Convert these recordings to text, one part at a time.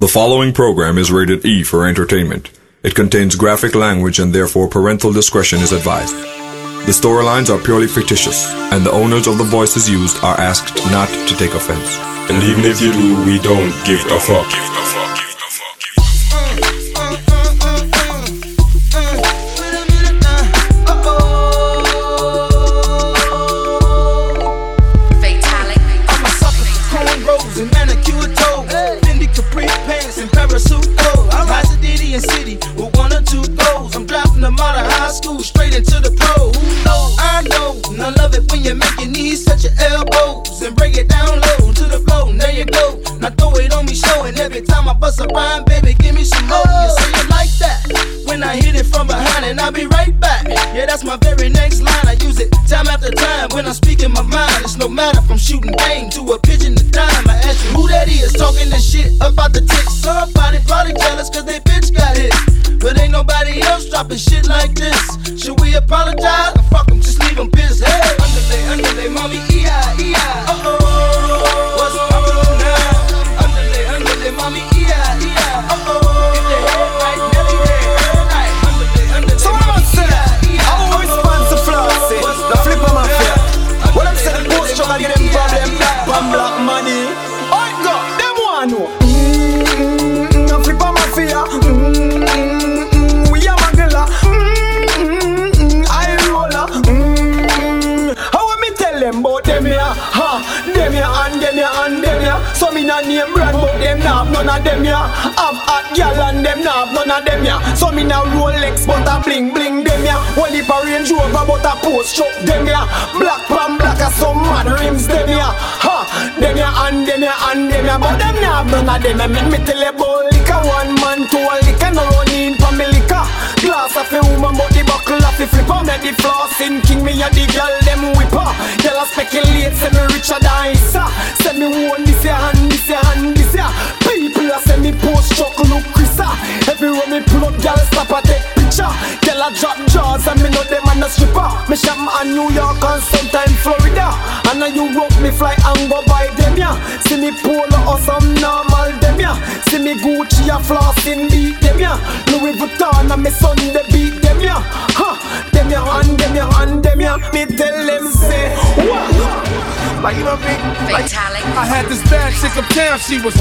The following program is rated E for entertainment. It contains graphic language and therefore parental discretion is advised. The storylines are purely fictitious, and the owners of the voices used are asked not to take offense. And even if you do, we don't give a fuck. When you make your knees touch your elbows and break it down low to the floor. There you go. Now throw it on me, showing every time I bust a rhyme, baby, give me some more. You say it like that when I hit it from behind, and I'll be right back. Yeah, that's my very next line. I use it time after time when I'm speaking my mind. It's no matter from shooting game to a pigeon to dime. I ask you who that is talking this shit about the tick. Somebody probably jealous cause they bitch got hit. But ain't nobody else dropping shit like this. Should we apologize? Or fuck them, just leave them pissed. Hey, mommy, Have hot gal and them nah have none of them here. So me nah Rolex, but a bling bling them here. Well if a Range Rover, but a post truck them here. Black pan black as some mad rims them here. Ha, them here and them here and them here, but them nah have none of them here. Make me tell you about liquor, one man to a liquor, no run in for me liquor. Glass of a woman, but the buckle of the flipper. Make the flossing king, me a the girl them whipper. Girl a speculate, say me richer than Issa. Say me own girl stop a take picture. Girl a drop jaws and me know them and a stripper. Me shop a New York and sometime Florida. And now you rope me fly and go by them ya. See me polo or some normal them ya. See me Gucci a flossing beat them ya. Louis Vuitton and me they beat them ya. Ha, them ya and them ya and them ya. Me tell them say what? Like you know big. Like I had this bad chick uptown, she was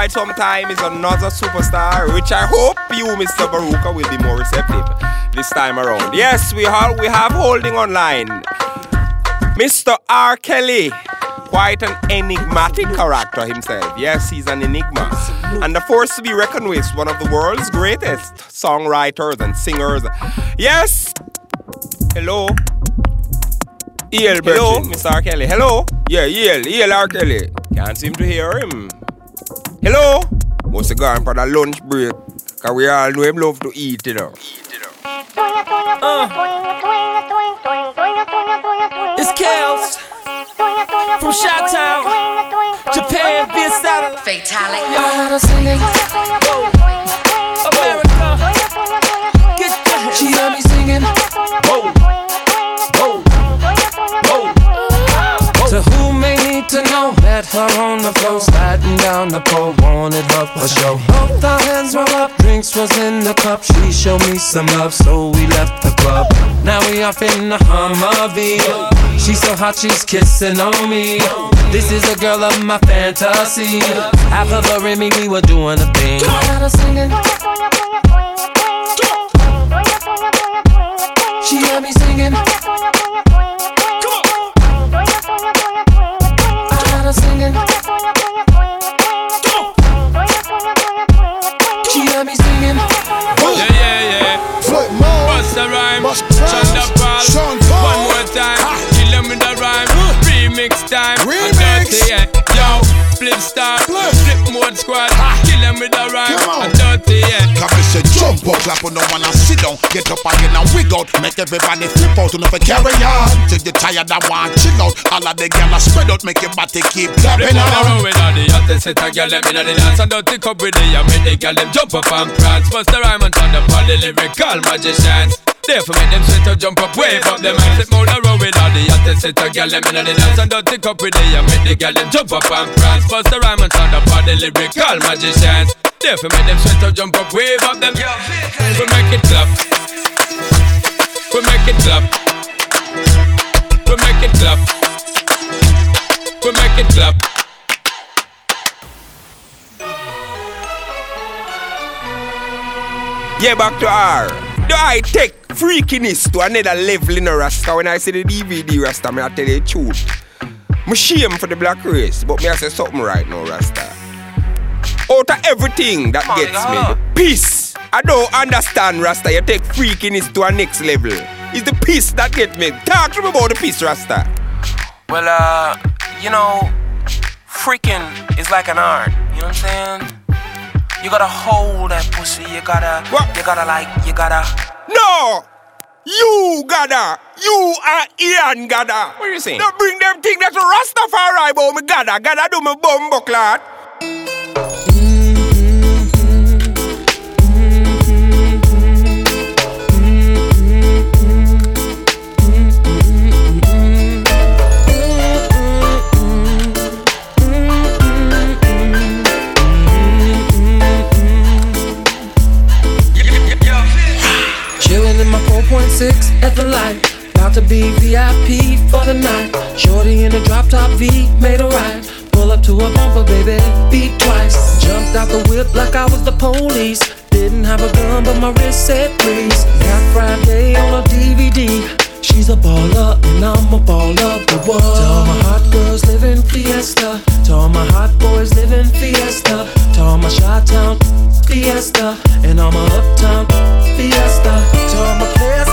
quite some time is another superstar, which I hope you, Mr. Baruka, will be more receptive this time around. Yes, we have we have holding online. Mr. R. Kelly, quite an enigmatic character himself. Yes, he's an enigma. And a force to be reckoned with, one of the world's greatest songwriters and singers. Yes! Hello? E.L. Hello, Mr. R. Kelly. Hello? Yeah, E.L. E.L. R. Kelly. Can't seem to hear him. Hello? Must have gone for the lunch break. Cause we all know him love to eat, you know. Uh. It's Kels from Shot Town, Japan via satellite. Fatalic. America, get your She heard me singing. Whoa, whoa, her on the floor, sliding down the pole, wanted her for show. Both our hands were up, drinks was in the cup. She showed me some love, so we left the club. Now we off in the Humvee. She's so hot, she's kissing on me. This is a girl of my fantasy. Half of her and me, we were doing a thing. Got her singing. She had me singing. Bust Paul. Sean Paul. One more time. Kill him with a rhyme. Remix time. Remix. Dirty, yeah. Yo, flip star. Flip. Flip mode squad. Kill him with a rhyme. Come on. Dirty, yeah. Clap say jump up, clap on the one and sit down. Get up again and wig out. Make everybody flip out, enough for carry on. Till you tired and want chill out. All of the gyal spread out, make your body keep clapping on the on. with all the hottest set a girl them inna the dance and dirty cup with the and make the girl them jump up and prance. Bust the rhyme and turn up all the lyrical magicians. Therefore make them sweat to jump up, wave up them hands. Flip the road with all the hottest set a girl them inna the dance and dirty cup with the and make the girl them jump up and prance. Bust the rhyme and turn up all the lyrical magicians. Therefore make them sweat to jump up, wave up them. We make it clap. We make it clap. We make it clap. We make it clap. Yeah, back to R. Do I take freakiness to another level in a Rasta when I see the DVD Rasta? Me I tell you the truth. Me shame for the black race, but me I say something right now, Rasta. Out of everything that gets me, peace. I don't understand, Rasta. You take freakiness to a next level. It's the peace that get me. Talk to me about the peace, Rasta. Well, uh, you know, freaking is like an art. You know what I'm saying? You gotta hold that pussy. You gotta, What? you gotta like, you gotta. No! You gotta! You are Ian gotta! What are you saying? Don't bring them thing that's Rastafari about me gotta. Gotta do me bumbo clot. To be VIP for the night. Shorty in a drop top V, made a ride. Pull up to a bumper, baby, beat twice. Jumped out the whip like I was the police. Didn't have a gun, but my wrist said please. Got Friday on a DVD. She's a baller, and I'm a baller. But what? To all my hot girls living fiesta. To all my hot boys living fiesta. To all my shot town fiesta. And all my uptown fiesta. To all my players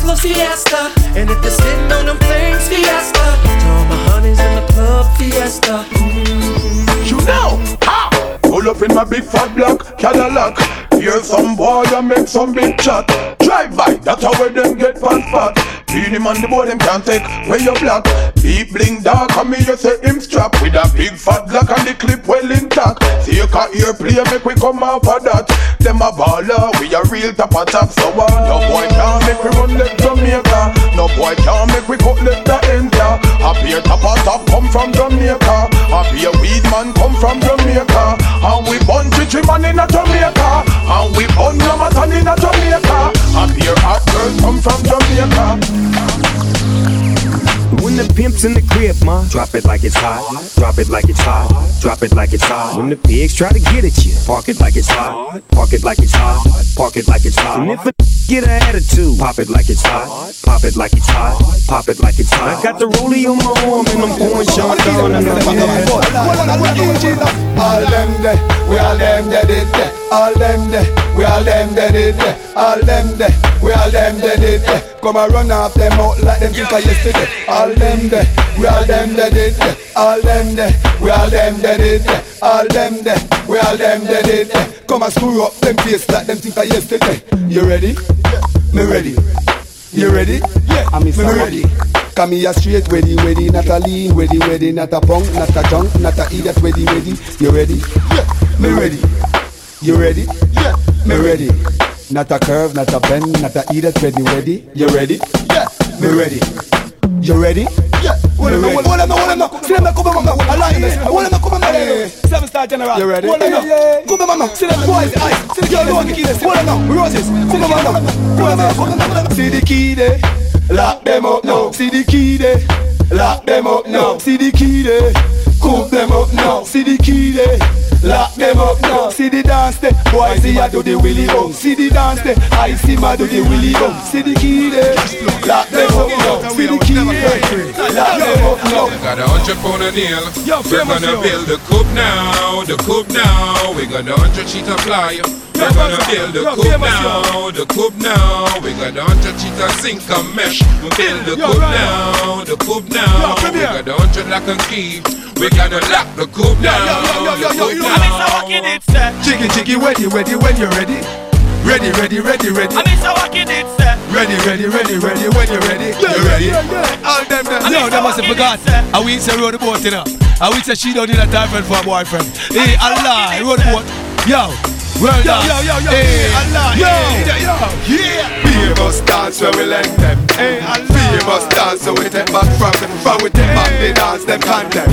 and my fiesta. And if they're sitting on them planes fiesta. To all my honeys in the club fiesta. Mm. You know, ha! Pull up in my big fat black Cadillac. Hear some boy and make some big chat. Drive by, that's how them get fast fat. Beat him on the board, them can't take where you black. Deep bling dark, and me you say him strap with a big fat black and the clip well intact. See you can hear play, make we come off of that. Them a baller, we a real top of top. So uh, no boy can't make we run left Jamaica. No boy can't make we cut left the enter. A beer top of top come from Jamaica. A beer weed man come from Jamaica. And we bun chichi man in a Jamaica. And we bun Ramadan in a Jamaica. A beer hot girl come from Jamaica. When the pimp's in the crib, ma, drop it like it's hot. Drop it like it's hot. Drop it like it's hot. When the pigs try to get at you, park it like it's hot. Park it like it's hot. Park it like it's hot. And if a get an attitude, pop it like it's hot. Pop it like it's hot. Pop it like it's hot. I got the rollie on my arm and I'm pouring Chandon All them there, we all them there, did there. All them there, we all them there, did there. All them there, we all them there, did there. Come and run off them out like them think of yesterday. All them there, we all them there, did. All them there, we all them there, did. All them there, we all them there, did. Come and screw up them face like them think of yesterday. You ready? Me ready. You ready? Yeah, I'm me ready. Come here straight, ready, ready, not a lean, ready, ready, not a punk, not a junk, not a idiot, ready, ready. You ready? Yeah, me ready. You ready? Yeah, me ready. Not a curve, not a bend, not a idiot, ready, ready. You ready? Yeah, me ready. You ready? Yeah, me ready. Hold them, hold see them come mama, alliance. Hold them, come mama. Seven star general. You ready? Hold them, come mama. See them boys, eyes. See the girl, the keys. Hold roses. Come mama. Hold them, hold. See the key there. Lock them up now. See the key there. Lock them up now. See the key there. Coop them up now. See the key there. Lock them up now. See the dance there. Boy, see I do the willy bum. See the dance there. I see my do the willy bum. See the key there. Lock them up now. See the key there. Lock them up now. Got a hundred pound a nail. We're gonna build the coop now, the coop now. We got a hundred sheet of fly. We're gonna build the coop now, the coop now. We got a hundred sheet of zinc and mesh. We build the coop now, the coop now. We got a hundred lock and key. We gotta lock the coop now. the coop now. Jiggy jiggy ready ready when you're ready. Ready ready ready ready. I'm so walking it, sir. Ready ready ready ready when you're ready. You ready? All them them. Yo, they must have forgot. I we say road the boat, you know. I we say she don't need a girlfriend for a boyfriend. Hey, Allah, road the boat. Yo, well Yo, yo, yo, yo, Hey, Allah, yo, yeah, yo, yeah. Famous dance where we lend them. Hey, Famous dance so we take back from them. But we take back the dance them condemn.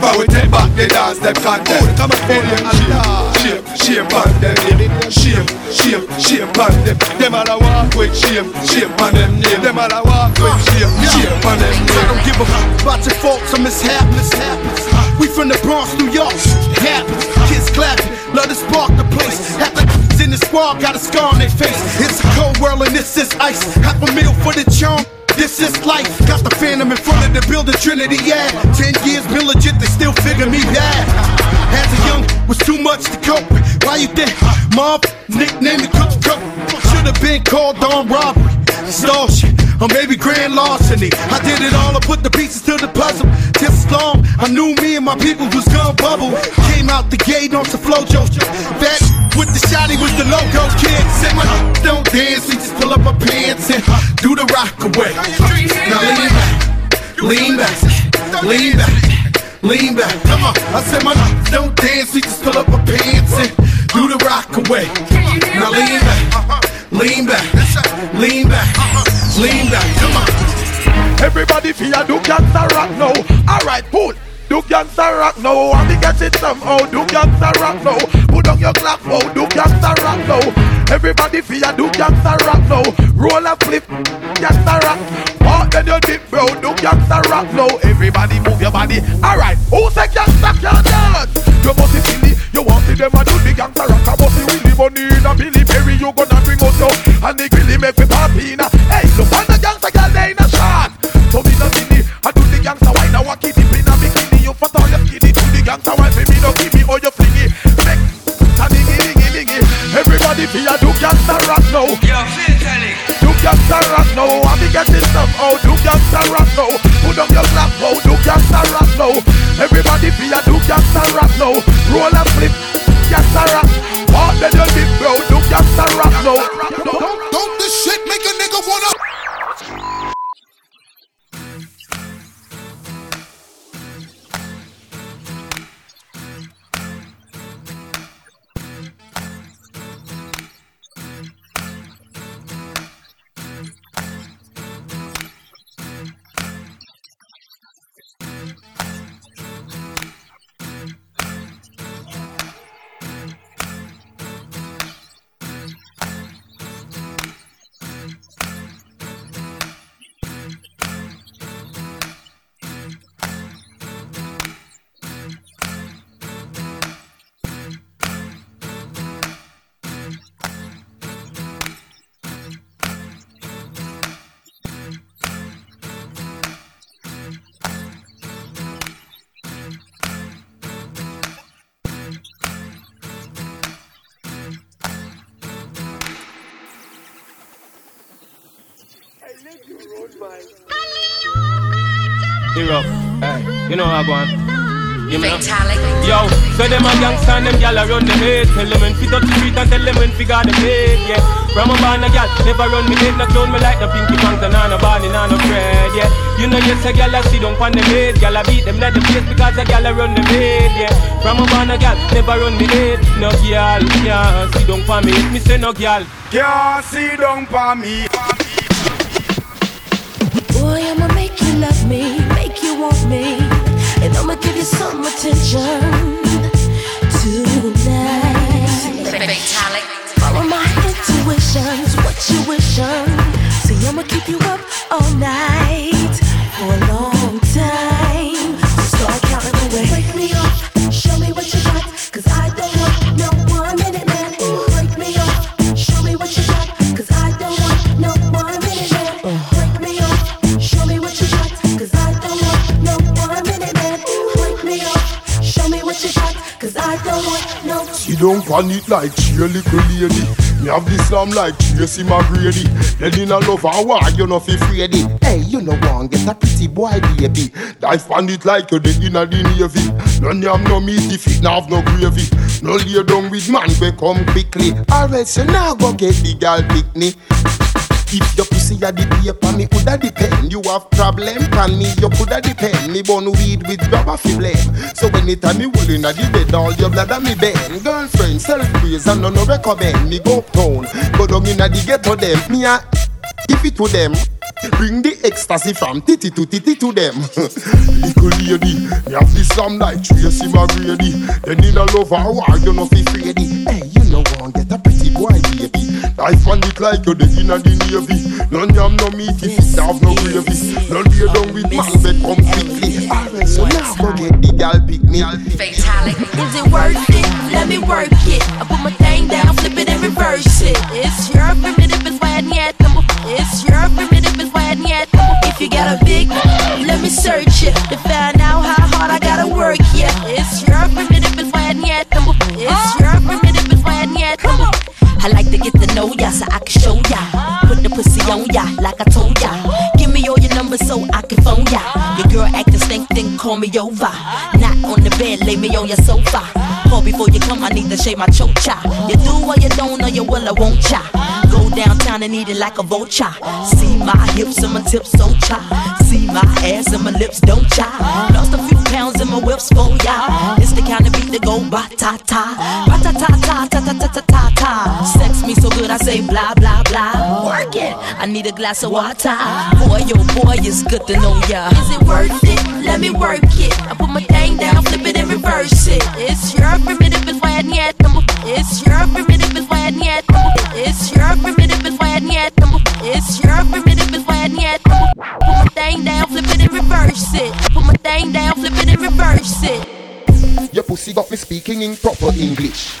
But we take back the dance them condemn. Come on, Allah. Shame, shame on them name. Shame, shame, shame on them. Them all a walk with shame, shame on them name. Them all a walk with ah, shame, shame on them name. I don't give a fuck about your faults or mishaps. We from the Bronx, New York. Happens, kids clapping, love to spark the place. Half the in the squad got a scar on their face. It's a cold world and this is ice. Half a meal for the charm. This is life. Got the phantom in front of the building, Trinity, yeah. Ten years been legit, they still figure me bad. As a young, was too much to cope with. Why you think? Mob, nickname the cook cook. Should have been called on robbery. Shit, or maybe grand larceny. I did it all, I put the pieces to the puzzle. This long, I knew me and my people was gonna bubble. Came out the gate on some Flo-Jo. That with the shotty was the logo kid. Said my don't dance, we just pull up our pants and do the rock away. Now lean back, lean back, lean back, lean back. Come on, I said my don't dance, we just pull up our pants and do the rock away. Now lean back, lean back, lean back, uh-huh. lean back. Come on. Everybody fear do gangsta rock now. Alright, pull. Do gangsta rock now. And we get it somehow. Do gangsta rock now. On your clock now. Do gangsta rock now. Everybody fear do gangsta rock now. Roll and flip. Gangsta rock. Walk then you dip, bro. Do gangsta rock now. Everybody move your body. Alright, who say gangsta can't dance? You must be silly. You want see them a do the gangsta rock. I must be Willie Money in a Billy Perry. You gonna bring us out. And the grilly make me pop in. Hey, look on the gangsta girl they in a shot. So me no silly. I do the gangsta wine. I walk it deep in a bikini. You fat all your skinny. Do the gangsta wine me. No give me all your Me a do just a rock now. Do Phil a rock now. I be getting some. Oh, do just a rock now. Put up your clap Oh, do just a rock now. Everybody be a do just a rock now. Roll and flip. just a rock. Hard than you dip bro. Do just a rock now. Don't, don't, don't Hero, hey, you know how I go on. You know? Yo, so them a gangsta and them gyal a run the head Tell them when fi touch the street and tell them when fi got the head, yeah. From a born a gyal, never run me head. No clone me like the pinky pants and on a Barney, and no Fred, yeah. You know yes a gyal a sit down pon them head Gyal a beat them like the place because a gyal a run them head, yeah. From a born a gyal, never run me head. No gyal, yeah, sit down pon me. Me say no gyal Can't sit down pon me love me, make you want me, and I'ma give you some attention tonight. Follow my intuitions, what you wishing. See, I'ma keep you up all night for a long no. Don't pan it like she a little lady. Me have the slam like Tracy McGrady. Then in a love war, you know fi afraid it. Hey, you know one get a pretty boy baby. Dive pan it like you dead inna the navy. None yam no meat if it have no gravy. No lay down with man we come quickly. Or else you nah go get the girl picnic. If your pussy a the paper, me coulda depend. You have problem pan me, you coulda depend. Me bun weed with rubber fi blame. So anytime me roll inna the bed, all your blood a me bend. Girlfriend, self praise and no no recommend. Me go uptown, go down inna the ghetto them. Me a give it to them. Bring the ecstasy from titty to titty to them. Little lady, me have the slam like Tracy McGrady. Then in a love or war, you know fi afraid. Hey, you know one get a pretty boy Life on it like you dead inna the navy. None yam no meat if it have no gravy. None lay down with come quickly. Alright, so now go get the gal pick me. Fatalic. Is it worth it? Let me work it. I put my thing down, flip it and reverse it. It's your primitive is wet yet. It's your primitive is wet yet. If you got a big, let me search it to find call me over. Not on the bed, lay me on your sofa. Call before you come, I need to shave my chocha. You do or you don't, or you will, I won't cha. Go downtown and eat it like a vulture. See my hips and my tips so cha. See my ass and my lips don't cha. Lost few pounds in my whips for ya. It's the kind of beat that go ba ta ta, ba ta ta ta ta ta ta ta ta ta. Sex me so good I say blah blah blah. Work it. I need a glass of water. Boy, yo boy, it's good to know ya. Is it worth it? Let me work it. I put my thing down, flip it and reverse it. It's your primitive is wet yet. It's your primitive is wet yet. It's your primitive is wet yet. It's your primitive is wet yet. Put my thing down, flip it and reverse it. Put my thing down, flip it and reverse it. Your pussy got me speaking in proper English.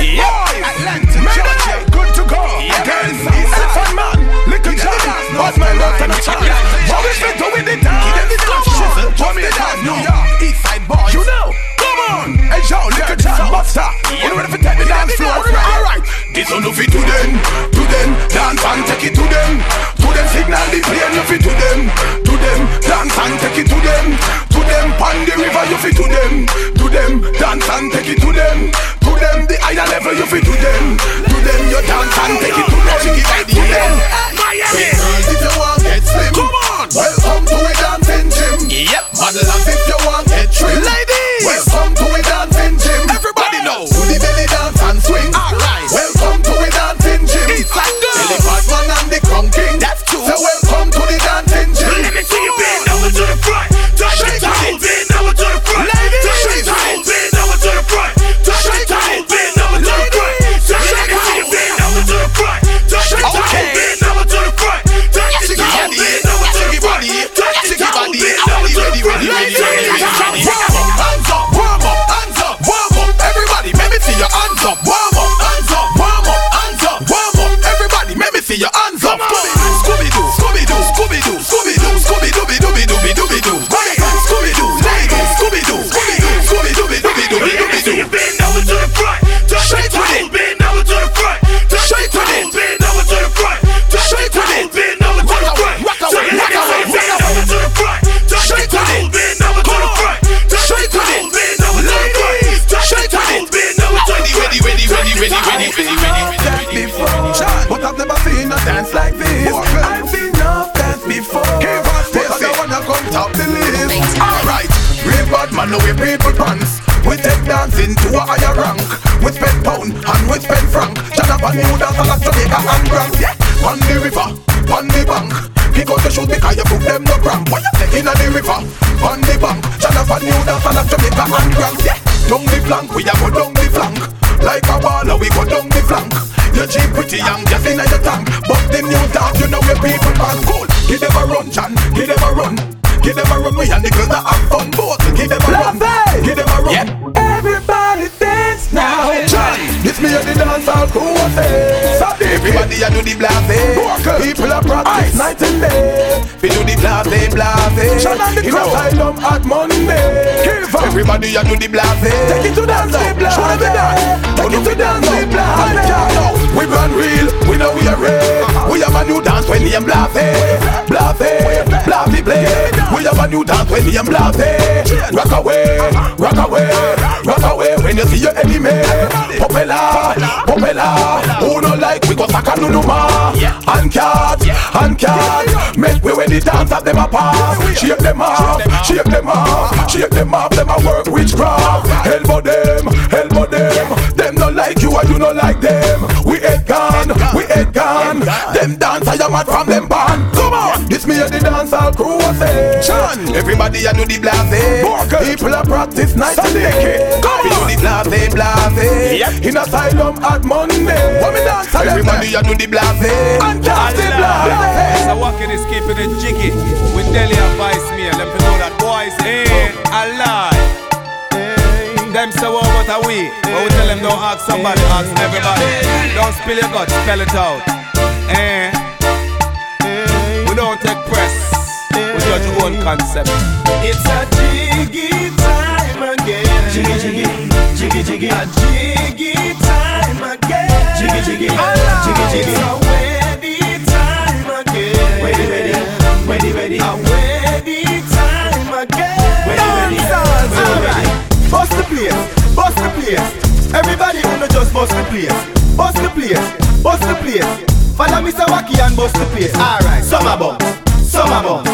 Bad yeah. And the dance all crew. So everybody a do the blase. People a practice night and day. We do the blase, blase. John and the crew. In asylum at Monday. Everybody a do the blase. Take it to dance, blase. Show them the dance. Take it to dance, blase. We run real, we know we are real. Uh-huh. We have a new dance when the am blase, blase, blase play. We have a new dance when the am blase. Rock away, uh-huh. rock away, uh-huh. rock away you see your enemy. Popela, popela. Who no like we go saka nunuma. And cat, and cat. Make we when the dance at them a pass. Shake them off, shake them off, shake them off. Them a work witchcraft. Elbow them, elbow them. Them no like you and you no like them. We head gone, we head gone. Them dance I am mad from them band. Come on, this me and the dance all crew a say. Sean, everybody a do the blase. People a practice night and day. Come on, we do the blase, blase. Yep. In asylum at Monday. What me dance Everybody a do the blase. And just the blase. So walking is keeping it jiggy with Delhi advice me and them to know that boys ain't alive. Them say what about a we? But we tell them don't ask somebody, ask everybody. Don't spill your guts, spell it out. Eh? We don't take press. We judge our own concept. It's a jiggy time again. Jiggy, jiggy, jiggy, jiggy. A jiggy time again. Jiggy, jiggy, jiggy, jiggy. It's a ready time again. Ready, ready, ready, ready. A ready time again. Ready, ready, ready, ready. Bust the place, bust the place. Everybody wanna just bust the place, bust the place, bust the place. Follow Mr. Wacky and bust the place. Alright, summer bumps, summer bumps.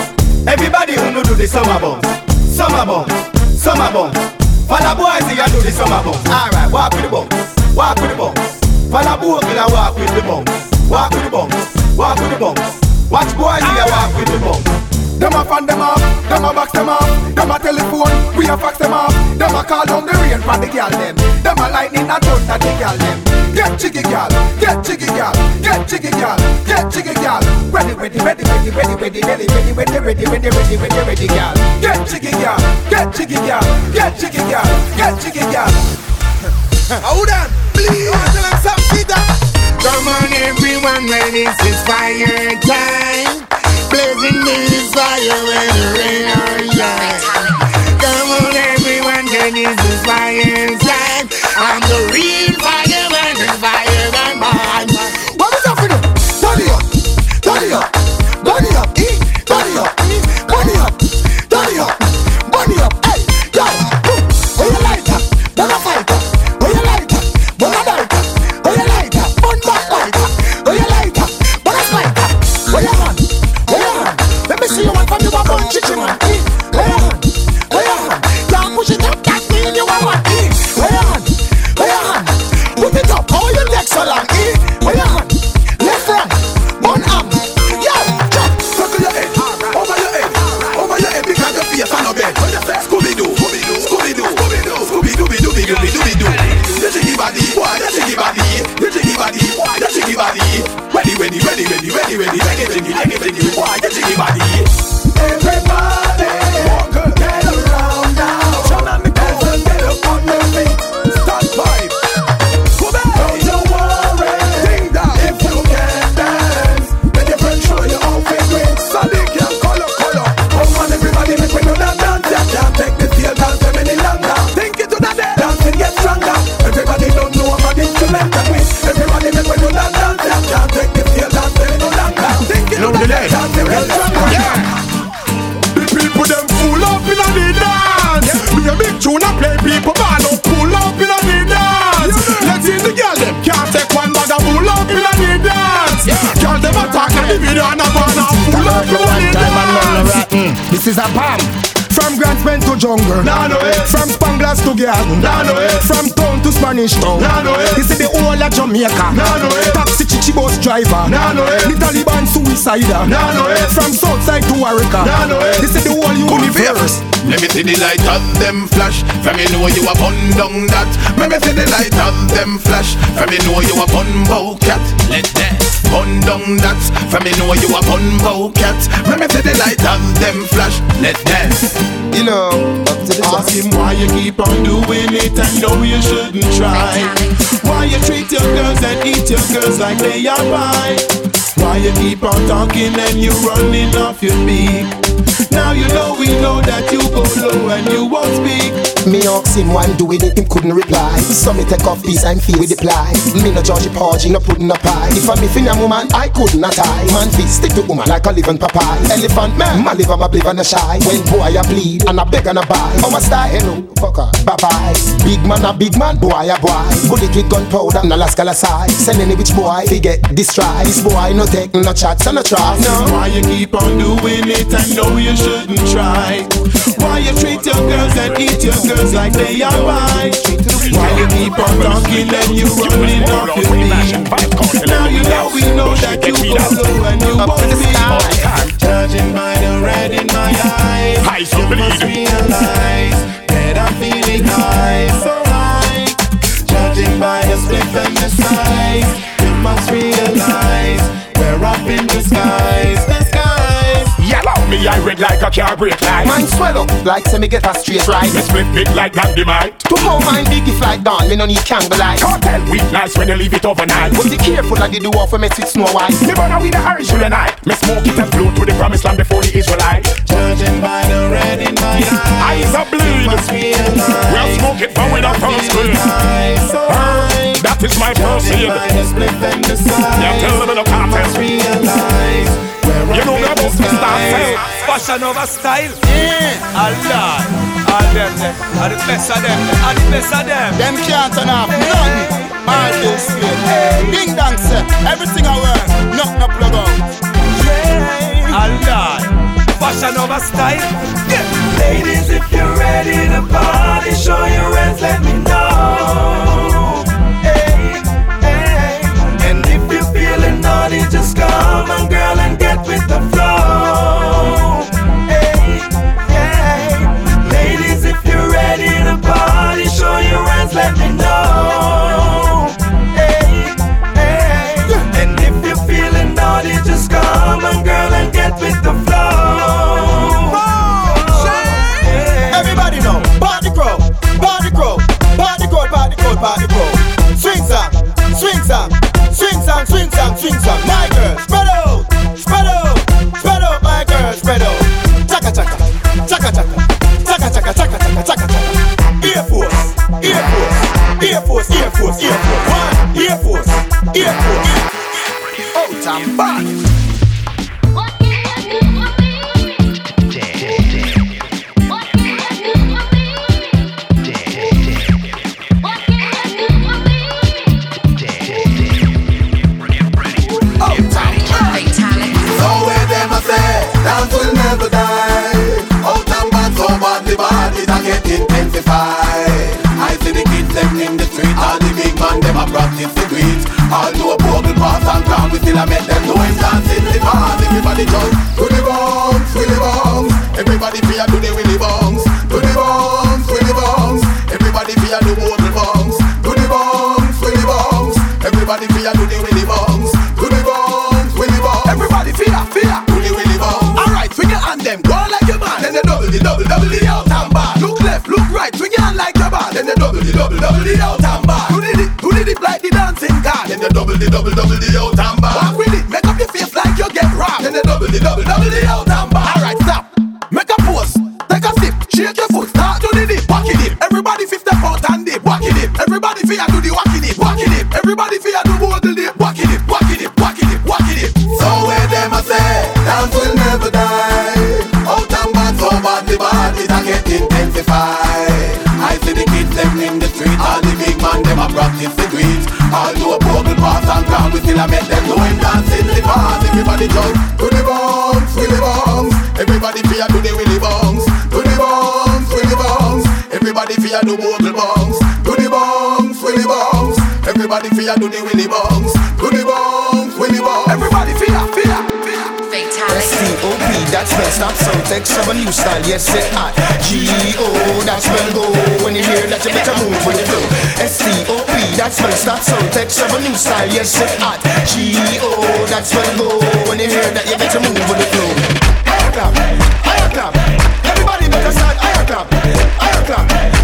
Everybody wanna do the summer bumps, summer bumps, summer bumps. Follow boys and do the summer bumps. Alright, walk with the bumps, walk with the bumps. Follow boys and walk with the bumps, walk with the bumps, walk with the bumps. Watch boys here walk with the bumps. Them a fan them off, them a box them off, them a telephone, we a fax them off, them a call down the rain for the girl them, them a lightning a thunder the girl them. Get jiggy girl, get jiggy girl, get jiggy girl, get jiggy girl. Ready, ready, ready, ready, ready, ready, ready, ready, ready, ready, ready, ready, ready, ready, girl. Get jiggy girl, get jiggy girl, get jiggy girl, get jiggy girl. Hold on, please. Tell them something, Peter. Come on everyone, when this is fire time Blazing this fire when the rain or shine Come on everyone, when this is fire time I'm the real is a palm. From Grants Pen to jungle, Nah, no it. from Spanglers to Garden, Nah, no it. from town to Spanish town. Nah, no it. This is the whole of Jamaica. Nah, no it. Taxi chichi bus driver. Nah, no it. The Taliban suicider. Nah, no it. From Southside to Warwick. Nah, no it. This is the see the light of them flash. From me know you a bun down that. Let me see the light of them flash. From me know you a bun bow cat. Let that bun down that. From me know you a bun bow cat. Let me see the light of them flash. Let dance. You know, up to the Ask him why you keep on doing it and know you shouldn't try. Why you treat your girls and eat your girls like they are pie. Why you keep on talking and you running off your beak. Now you know we know that you go low and you won't speak. Me ask him why I'm doing it, him couldn't reply. So me take off piece and feel with the ply. Me no judge porgy, no putting a pie. If I'm a woman, I couldn't a tie. Man fist stick to woman like a living papaya. Elephant man, my liver, my liver, no shy. When boy I bleed and I beg and I buy. Oh my style, hello, fucker, bye bye. Big man a big man, boy a boy. Bullet with gunpowder, no last color side. Send any which boy, he get destroyed. This boy no take no chats and no try. No. Why you keep on doing it and know you shouldn't try? Why you treat your girls and eat your girls like they are mine? Why you keep on talking and you running off your feet? Now you know we know that you go slow and you won't be Judging by the red in my eyes You must realize that I'm feeling high So high Judging by the split and the size You must realize We're up in the me, I red like a car brake light. Mine swell up like say me get a straight right. Me split big like dynamite. To how mine big if like dawn, me no need candle light. Cartel weak nice when you leave it overnight. But be careful like the do off for mess with snow white. Me burn with the Irish in the night. Me smoke it and flow to the promised land before the Israelite. Judging by the red in my eyes Eyes are bleed. must realize We'll smoke it from without first screen. So high That is my proceed. Judging by the split and the Yeah, tell them in the You must cartel. Realize We're You know me in about the to start. Fashion over style. Allah. All them there. All the best of them. All the best of them. Them can't turn off none. All this shit. Ding dong say everything I wear, nothing no plug out. Allah. Fashion over style. Ladies, if you're ready practice the greet. All do a bogle pass and crown, we still a make them know him dancing the pass. Everybody jump to the bounce, to the bounce. Everybody fear to the willy bounce, to the bounce, willy bounce. Everybody fear to bogle bounce, to the bounce, willy bounce. Everybody fear to the willy bounce, to the bounce, willy bounce. Everybody fear. S-T-O-P, that spell stop so text of a new style, yes it hot G-O, that spell go. When you hear that you better move when you flow. S-T-O-P, that spell stop so text of a new style, yes it hot G-O, that spell go. When you hear that you better move with the flow. Higher clap, higher clap. Everybody better start Higher clap, higher clap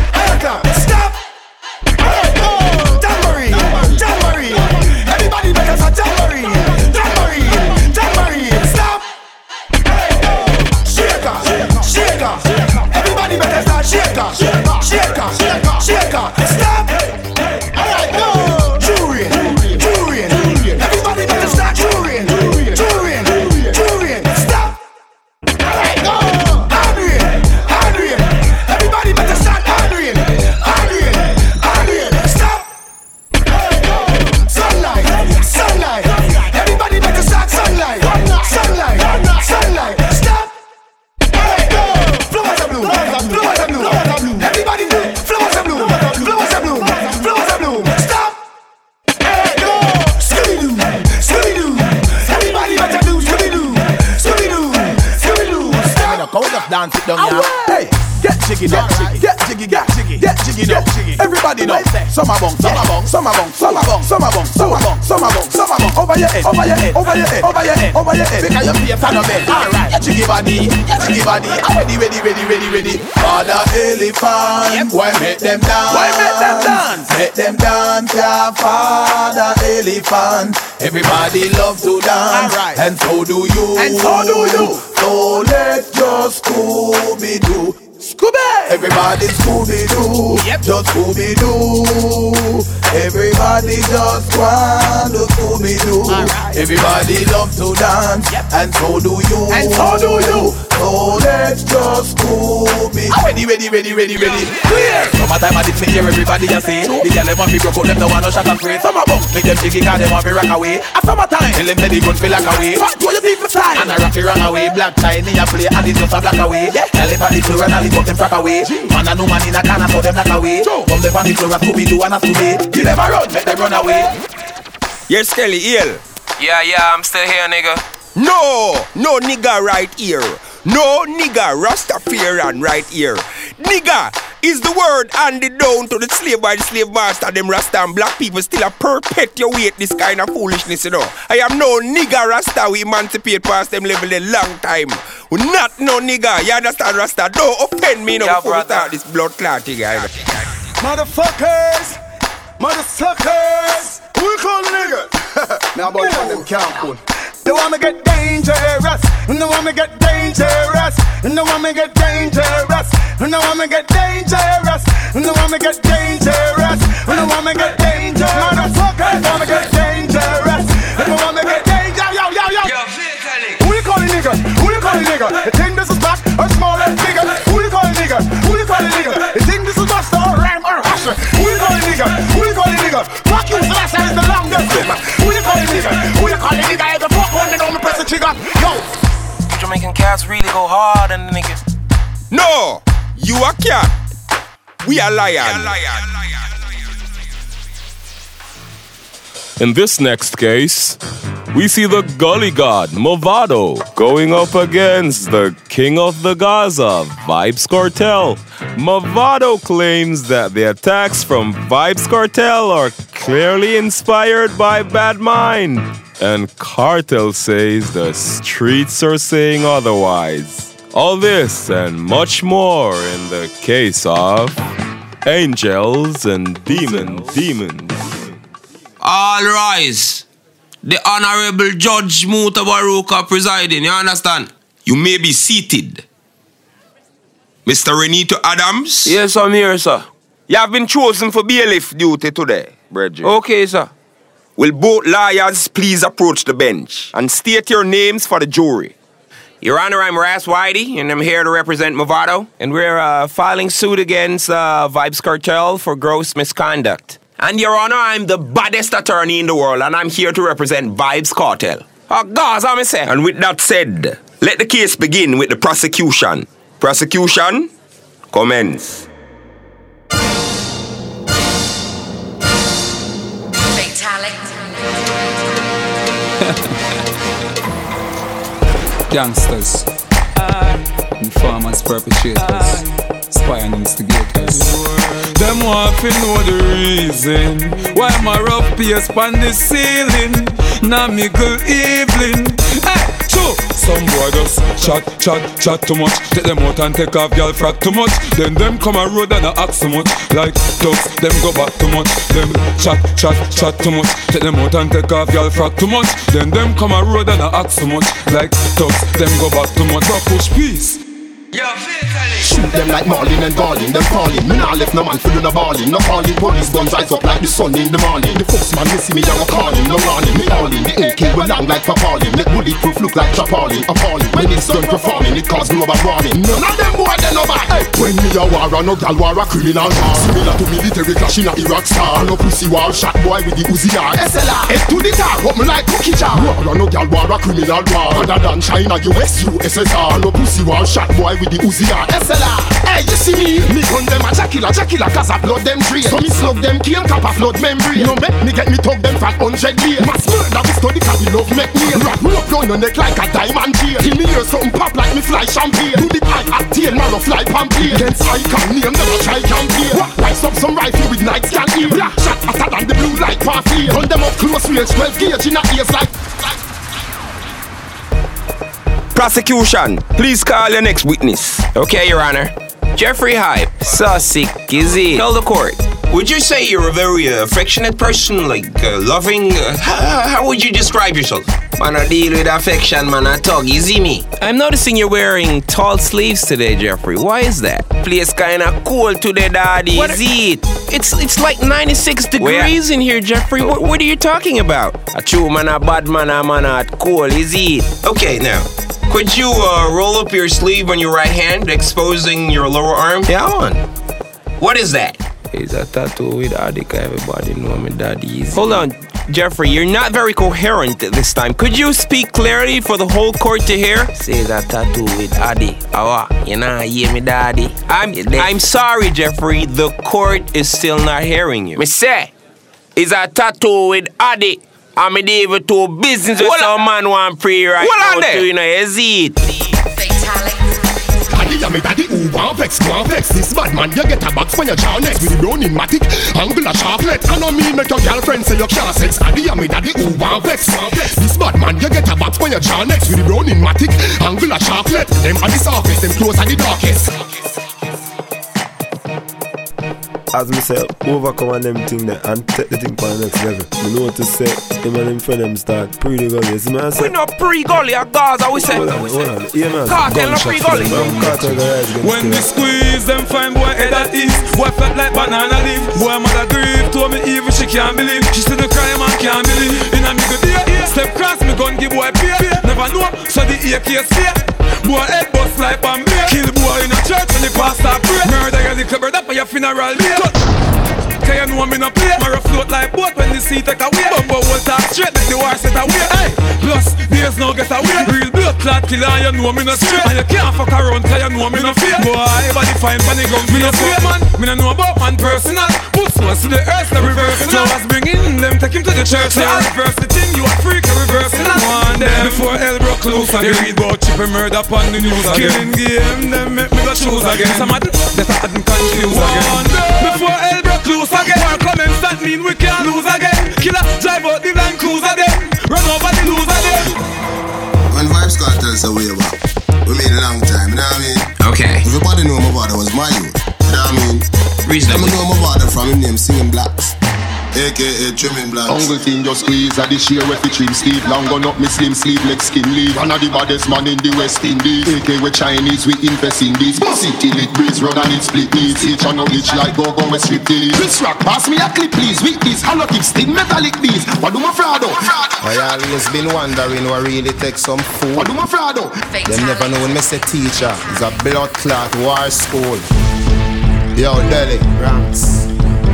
Know. Summer bong, summer bong, summer bong, summer bong, summer bong, summer bong, summer bong, summer bong. Over your head, over your head, over your head, over your head, over your head. Because you play fan of bed. Alright, your jiggy body, your jiggy body. I'm ready, ready, ready, ready, ready. Father elephant, why make them dance? Why make them dance? Make them dance, yeah. Father elephant. Everybody love to dance, and so do you. And so do you. So let's just Scooby Doo. Scooby! Everybody Scooby Doo. Yep. Just Scooby Doo. Everybody just want to Scooby Doo. Everybody love to dance, and so do you. And so do you. So let's just Scooby. Ready, ready, ready, ready, ready. Clear. Summertime I did me hear everybody a say. The girl them want me broke out, them don't want no shot and spray. Summer bunk, make them jiggy 'cause them want me rock away. A summertime, tell them say the gun feel like away. Fuck what you think for time? And I rock it wrong away. Black tie me a play, and it's just a black away. Tell it on the floor and lift up them frack away. Man a no man in a can, so them black away. Come them on the floor and Scooby Doo and a Scooby. You never run, make them run away. Yes, Skelly, ill. Yeah, yeah, I'm still here, nigga. No, no nigga right here. No nigga Rastafarian right here. Nigga is the word handed down to the slave by the slave master. Them Rasta and black people still a perpetuate this kind of foolishness, you know. I am no nigga Rasta. We emancipate past them level a long time. We not no nigga. You understand, Rasta? Don't offend me no Yeah, before we start this blood clotting. guy. Motherfuckers! Motherfuckers! Who you call niggas? now about one them can't pull. They want me get dangerous. They want me get dangerous. They want me get dangerous. They want me get dangerous. They want me get dangerous. They want me get dangerous. Motherfuckers want me get dangerous. They want me get dangerous. Yo, yo, yo. Who you calling nigga? Who you calling nigga? You think this is black or small or bigger? Who you calling nigga? Who you calling nigga? You think this is Buster or Ram or Usher? Who you calling nigga? Who you calling nigga? Fuck you, Slash is the longest. Who you calling nigga? Who you calling nigga? The trigger. Yo, Jamaican cats really go hard on the niggas. No, you a cat. We are lion. In this next case, we see the gully god Mavado going up against the king of the Gaza, Vybz Kartel. Mavado claims that the attacks from Vybz Kartel are clearly inspired by Bad Mind, and Kartel says the streets are saying otherwise. All this and much more in the case of Angels and Demons. Demons. All rise. The Honorable Judge Mutabaruka presiding, you understand? You may be seated. Mr. Renito Adams? Yes, I'm here, sir. You have been chosen for bailiff duty today, brethren. Okay, sir. Will both lawyers please approach the bench and state your names for the jury? Your Honor, I'm Ras Whitey, and I'm here to represent Mavado, and we're uh, filing suit against uh, Vybz Kartel for gross misconduct. And Your Honor, I'm the baddest attorney in the world, and I'm here to represent Vybz Kartel. Oh, God, I'm saying. And with that said, let the case begin with the prosecution. Prosecution, commence. Gangsters, informers, perpetrators, spy and instigators. Them want know the reason why my rough pace on the ceiling. Now me good evening. Hey, Some boy just chat, chat, chat too much. Take them out and take off, girl frack too much. Then them come a road and a act so much. Like ducks, them go back too much. Them chat, chat, chat too much. Take them out and take off, girl frack too much. Then them come a road and a act so much. Like ducks, them go back too much. But push peace. Shoot them like Marlin and Darling, them falling. Me nah left no man for doing a balling. No calling police guns rise up like the sun in the morning. The folks man me see me, I go calling, no warning. Me calling, the AK will long like Papalin. Make bulletproof look like Chapalin, appalling. When it's done performing, it cause global warming. None of them boy they no bad. Hey, when me a war, no gal war a criminal war. Similar to military clash in a Iraq star. No pussy war, shot boy with the Uzi R. SLR, head to the top, what me like cookie jar. War, no gal war a criminal war. Other than China, US, USSR. No pussy war, shot boy with the Uzi R. SLR, hey, you see me? Me gun them a jackilla, jackilla, cause I blood them drain. So me slug them, kill cap a flood membrane. No make me get me tug them fat hundred years. Mass murder we study cause we love make me. Rap me up round your neck like a diamond chain. Till me hear something pop like me fly champagne. Do the pipe at tail, man, no fly pamphlet. Against icon name, never try campaign. Rise up some rifle with night scan ear. Shot hotter than the blue light parfait. Run them up close range, 12 gauge in a ears like. Prosecution, please call your next witness. Okay, Your Honor. Jeffrey Hype, sick, is? Tell the court. Would you say you're a very uh, affectionate person, like uh, loving? Uh, how would you describe yourself? Man, I deal with affection, man. I talk easy me. I'm noticing you're wearing tall sleeves today, Jeffrey. Why is that? Place kinda cool today, daddy. Is it? It's it's like 96 degrees in here, Jeffrey. What, what are you talking about? A true man, a bad man, a man, a cool. Is it? Okay, now. Could you uh, roll up your sleeve on your right hand, exposing your lower arm? Yeah, on. What is that? It's a tattoo with Adika. Everybody know me daddy. Hold on, Jeffrey, you're not very coherent this time. Could you speak clearly for the whole court to hear? Say that tattoo with Adi. Awa, you know, hear me daddy. I'm I'm sorry, Jeffrey. The court is still not hearing you. Me say, is a tattoo with Adi. I'm a devil to business with some man want pray right Hold on now. there. to, You know, is it? Daddy, I'm a who want vex, want vex This bad man, you get a box when you jaw next. With the browning matic, angular sharplet I know me make your girlfriend say you can't sex. Daddy, I'm a daddy who want vex, want vex This bad man, you get a box when you jaw next. With the browning matic, angular sharplet Them at the surface, them close at the darkest As me say, overcome on them thing there and take the thing for the next level. Me know what to say, him and him friend them start pre the gully. See me I say, We no pre-gully or Gaza, we say. hold on, hold on. Yeah, man. Kartel no pre-gully. Kartel go rise against When killer. me squeeze them fine boy head at east Boy felt like banana leaf Boy mother grief Told me even she can't believe She said the crime man can't believe In a me good day Step cross me gun give boy pay Never know So the AK stay Boy head bust like Bambi Kill boy in a church when the pastor pray. Murder your little brother for your funeral. Day Cause you know me no play. Mara float like boat when the sea take away Bumbo will talk straight make the war set away Hey, plus there's no get away. Real blood clot killer you know me no straight. And you can't fuck around cause you know me no fear. Boy, body fine funny gun me no fear man. Me no know about man personal. Put source to the earth the reverse. Now I was bringing them take him to the church. I reverse the thing you a freak a reverse it. One them. Before hell broke loose again. They read about chip and murder upon the news again. Killing game them make me go choose again. Some of them that I hadn't confused again. One day before hell broke loose again War comments that mean we can't lose again Killer drive out the blind cruise again Run over the loser again When Vybz Kartel say way back, we made a long time, you know what I mean? Okay. Everybody know my father was my youth, you know what I mean? Reasonable. I know my father from him name Singing Blacks. You aka trimming blocks. Uncle thing just squeeze at the share with the trim sleeve. Long gun up me slim sleeve, leg skin leave. One of the baddest man in the West Indies. AK with Chinese, we invest in this. Bust it till it breeze, run and it split knees. Each and glitch like go go with strip till Chris Rock, pass me a clip please. With this hollow tip stick metallic bees. What do my fraud I always been wondering what really takes some food. What do my fraud Them never know when me say teacher is a blood clot war school. Yo, Delhi, Rams.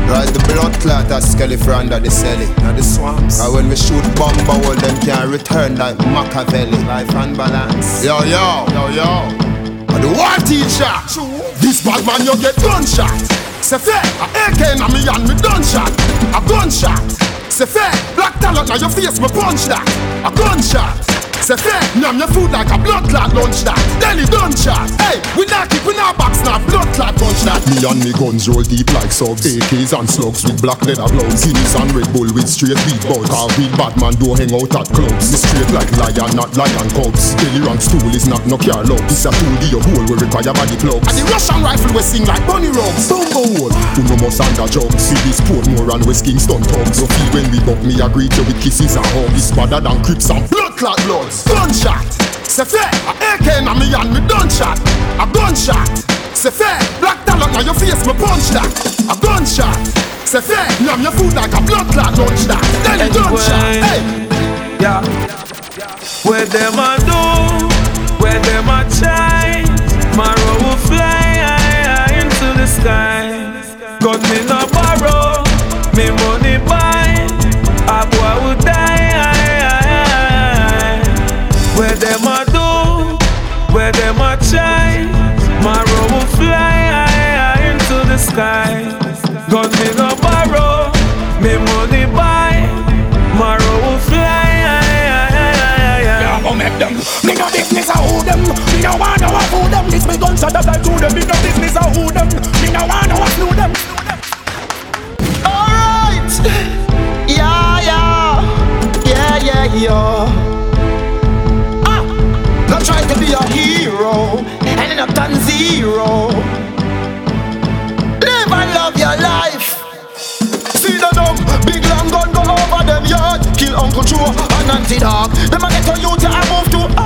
Rise the blood clot as Skelly for under the celly. Now the swamps. And when we shoot bomb hole, them can return like Machiavelli. Life and balance. Yo, yo, yo, yo. And the war teacher. This bad man, you get gunshot. Say fair, a AK na me and me gunshot. A gunshot. Say fair, black talent on your face, me punch that. A gunshot. Say fair, nyam your food like a blood clot lunch that. Delhi gunshot. Hey, we not keep in our box now, blood clot punch that. Me and me guns roll deep like subs. AKs and slugs with black leather gloves. Guineas and Red Bull with straight beat buds. Car with Batman don't hang out at clubs. Me straight like lion, not lion cubs. Delhi rank stool is not no car love. This a tool the hole we require body plugs. And the Russian rifle we sing like bunny rugs. Bumbo hole. Who no must under jug. See this Portmore and West Kingston thugs. So feel when we buck me agree to with kisses and hugs. It's better than crips and blood clot bloods. Gunshot. Say fair, AK na me and me done shot. A gunshot. Say fair, black talent on your face, me punch that. A gunshot. Say fair, numb your food like a blood clot lunch that. Then you gunshot. Hey. Yeah. Where them a do, where them a try, Tomorrow will fly into the sky. Got me no borrow, me money Me no want no a fool them. This me gunshot that I do them. Me no business a who them. Me no want no a slew them. Alright. Yeah, yeah. Yeah, yeah, yeah. Ah. Not try to be a hero and end up done zero. Live and love your life. See the dumb, big long gun go over them yard. Kill Uncle Joe and Auntie Dog. Them a get to you to move to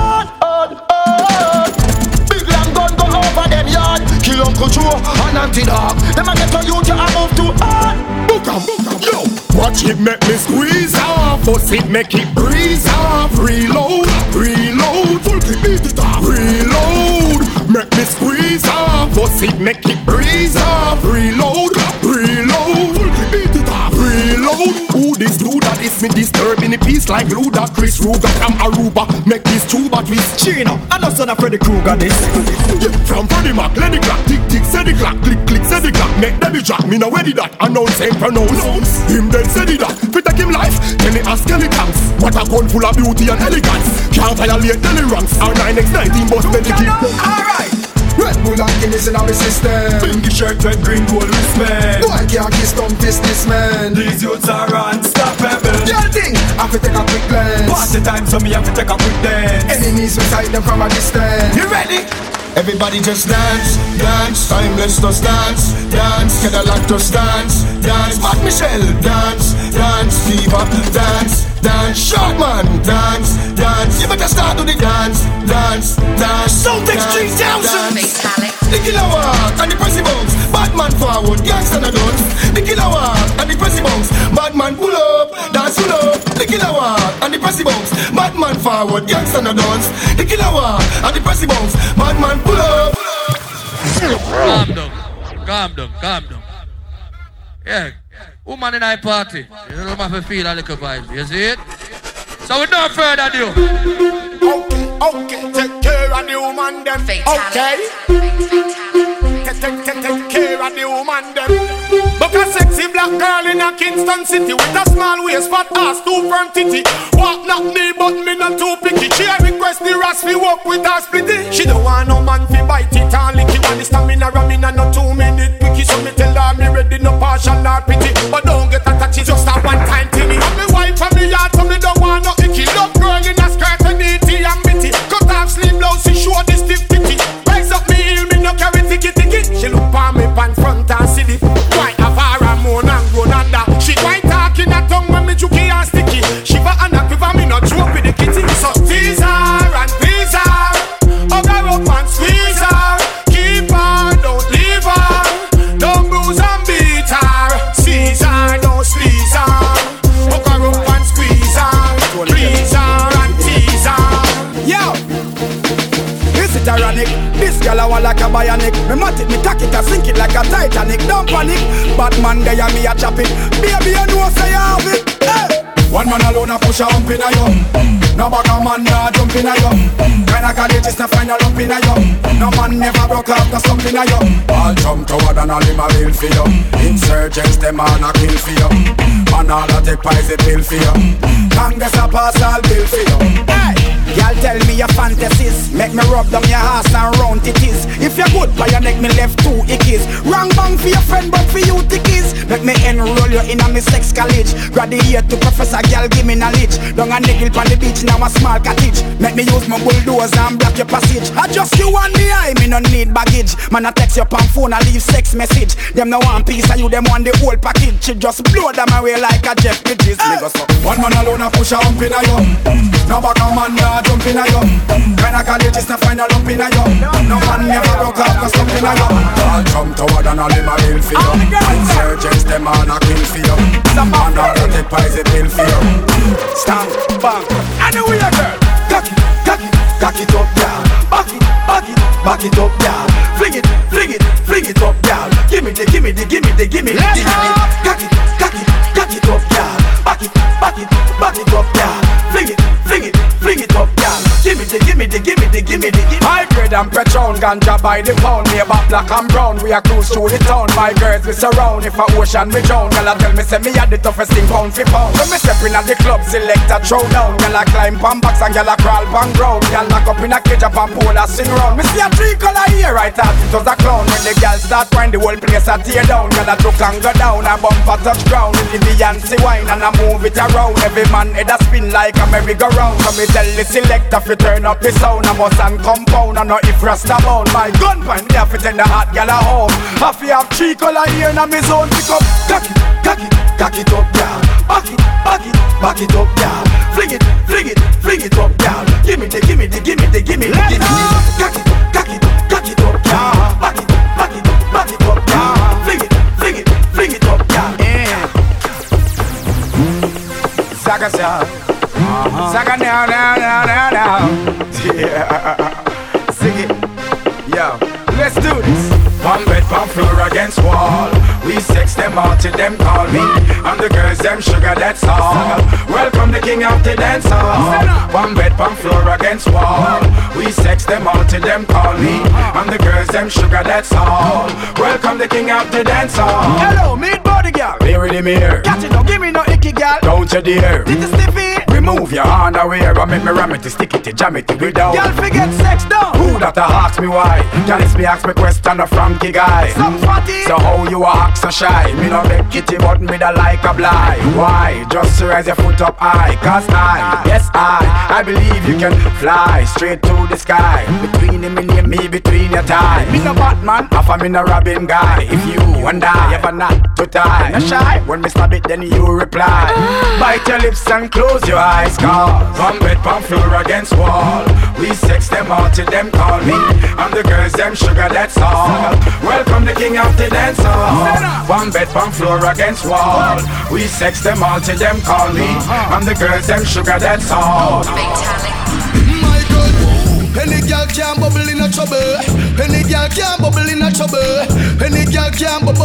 Joe and Auntie Dog. Them a get to you to a move to hard. Book 'em, yo. Watch it make me squeeze off. Fuss it make it breeze off. Reload, reload. Full clip beat it off. Reload. Make me squeeze off. Fuss it make it breeze off. Reload. Me disturbing the peace like that Chris Ruger from Aruba. Make this tuba twist. Chino, I know son of Freddy Krueger this. Yeah, from Freddie Mac, let the clock tick tick, say the clock, click click, say the clock. Make them drop me now ready that. Announce and pronounce. Him then say the that. We take him life, then he ask skeletons. What a gun full of beauty and elegance. Can't violate any ranks. Our 9x19 bus keep. Alright. Red Bull and Guinness in our system. Pinky shirt, red, green, gold wristband Boy can't kiss dumb businessman These youths are unstoppable. Girl thing, I have to take a quick glance. Party time so me have to take a quick dance. Enemies we sight them from a distance. You ready? Everybody just dance, dance, timeless just dance, dance, get a lot just dance, dance, Matt Michelle, dance, dance, Fever, dance, dance, Short man, dance, dance, you better start to the dance, dance, dance. Celtic Street Townsend. The killer walk and the pressy bounce, bad man forward, gangsta na dance. The killer walk and the pressy bounce, bad man pull up, dance pull up. The killer walk and the pressy bounce, bad man forward, gangsta na dance. The killer walk and the pressy bounce, bad man pull up. Calm down. Calm down. Calm down. Yeah. Woman in our party. You don't have to feel a little vibe. You see it? So without further ado. Okay, okay, take care of the woman them. Okay. Take, take, take, take care of the woman them. Black girl in a Kingston city with a small waist, fat ass, two front titty. Walk not me, but me not too picky. She a request the ras fi walk with her splitty. She don't want no man fi bite it and lick it. Want the stamina ramming and no two minute quickie. So me tell her me ready, no partial nor pity. But don't get attached, it's just a one time thingy. And me wife and me yard, bionic. Me mat it, me cock it, I sink it like a Titanic. Don't panic, Batman there and me a chop it. Baby, you know say you have it. Hey. One man alone a push a hump in a yum No a man nah jump in a yum Kinda college is to find a lump in a yum No man never broke off the stump a yum All jump toward and all him a bill for you Insurgents them all a kill for you Man all a take poison pill for you Congress a pass all bill for you. Hey! Y'all tell me your fantasies. Make me rub down your ass and round titties If you're good by your neck me left two ickies Wrong bang for your friend but for you tickies Make me enroll you in a me sex college. Graduate to professor girl give me knowledge. Down a niggle on the beach now a small cottage. Make me use my bulldozer and block your passage. I just you and the eye me no need baggage. Man I text your on phone I leave sex message. Them no want piece of you them want the whole package. She just blow them away like a Jeff Bridges. So One man alone a push a hump in a yum. No back a man nah jump in a yum. Kinda college is to find a lump in a yum. No man never broke the stump in a yum. All jump toward and all him a bill for you Insurgents them all a kill for you Man all a take poison pill for you Stamp, bang, anyway girl. Cock it, cock it, cock it up, girl Back it, back it, back it up, girl Fling it, fling it, fling it up, girl Give me the, give me the, give me the, give me the Give me the, cock it, cock it, and Patron, ganja by the pound. Me about black and brown, we a cruise through the town. My girls we surround, if a ocean we drown. Girl a tell me say me a the toughest thing pound for pound. So me step in at the club, select a throw down Girl a climb pan box and girl a crawl pan ground. Girl lock up in a cage up and pole a sing round. Me see a three color here, I thought it was a clown. When the girl start whine, the whole place a tear down. Girl a duck and go down, i a bumper touch ground. In the Beyonce wine and I move it around. Every man head a spin like a merry-go-round. So me tell the selector fi turn up the sound I must and compound. And not if rasta bound My gun point me have to tend the hot gal a home. I fi have three color here in me zone Pick up, cock it, cock it, cock it up, gal Back it, back it, back it up, gal Fling it, fling it, fling it up, gal Give me the, give me the, give me the, give me the, give me the. Cock it, cock it, cock it up, gal Back it, back it, back it up, gal Fling it, fling it, fling it up, gal Yeah. Zaga, zaga Zaga uh-huh. now, now, now, now, now. Yeah. sex them all till them call me. And the girls, them sugar, that's all. Welcome the king of the dance hall. One bed, one floor against wall. We sex them all till them call me. And the girls, them sugar, that's all. Welcome the king of the dance hall. Hello, meet body girl. Here in the mirror. Catch it, don't give me no icky girl. Don't you dare. Did you stiffy? Remove your underwear and make me ram it, stick it, to jam it, we down. Girl, forget sex down. Who that a ask me why? Can it's me ask me question a Frankie guy? Some fatty. So how you a act so shy? Me no make kitty, but me da like a blind. Why? Just raise your foot up high. Cause I, yes I, I believe you can fly straight to the sky. Between him and me, between your tie. Me no Batman, half a me no Robin guy. If you and I ever not to tie, no shy. When me stab it, then you reply. Ah. Bite your lips and close your eyes, cause One bed, one floor against wall We sex them all till them call me And the girls, them sugar, that's all Welcome the king of the dance hall One bed, one floor against wall We sex them all till them call me And the girls, them sugar, that's all any girl can bubble in a trouble. Any girl can bubble in a trouble. Any girl can bubble,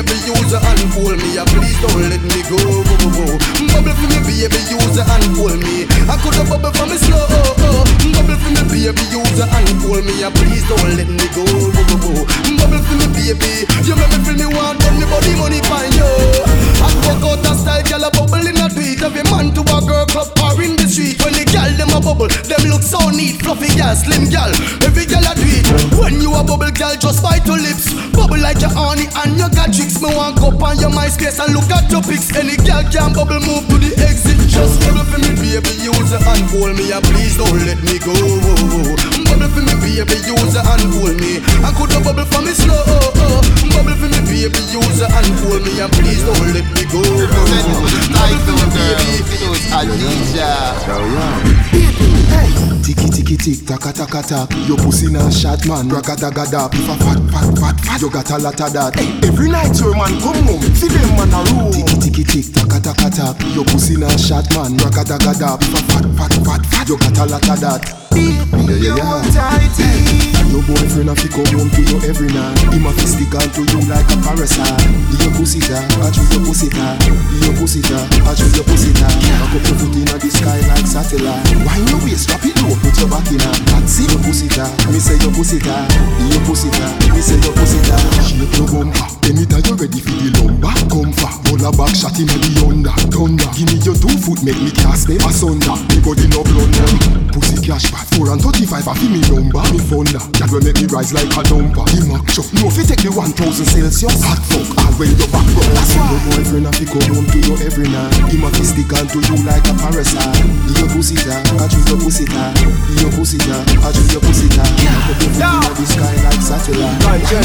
baby, use her and pull me. Ah, Please don't let me go. Bubble for me, baby, use her and pull me. I could have bubble for me slow. Bubble for me, baby, use her and pull me. Ah, Please don't let me go. Bubble for me, baby. You make me feel me want, but me body money find you. I walk out a style, girl, a bubble in a tweet. Every man to a girl club bubble, them look so neat. Fluffy girl, slim girl, every girl a do it. When you a bubble, girl, just bite your lips. Bubble like your honey and you got tricks. Me want go on your MySpace and look at your pics. Any girl can bubble, move to the exit. Just bubble for me, baby, use her and hold me. Ah, please don't let me go. Bubble for me, baby, use her and hold me. I could have bubble for me slow. Bubble for me, baby, use her and hold me. And please don't let me go. Tiki tiki tick taka taka tak. Your pussy na shot man. Ragadagada. If a fat fat fat fat You got a lot of that. Hey, Every night your man come home. See them man a room Tiki tiki tick taka taka tak. Your pussy na shot man. Ragadagada. If a fat fat fat fat You got a lot of that Yeah, yeah, yeah. Your boyfriend have to come home to you every night. Him a fi stick on to you like a parasite. Your pussy ta, I choose your pussy ta. Your pussy ta, I choose your pussy ta. Back up your foot inna the sky like satellite. Wind your waist, drop it low, put your back inna. It. Your pussy ta, me say your pussy ta. Your pussy ta, me say your pussy ta. Shape your bumper, anytime you ready for the lumber. Come for, pull a back shot inna the under, thunder. Give me your two foot, make me cast them asunder. Me body no blunder. Pussy cash back, four and thirty-five, I feel me number, me thunder. That will make me rise like a dumper. The mac chop, no fi take the one thousand Celsius. Hot fuck, all when your back rub. That's why your boyfriend have to come home to you every night. Him a fi stick on to you like a parasite. Your pussy ta, I choose your pussy ta. Your pussy ta, I choose your pussy ta. Put your foot inna the sky like satellite.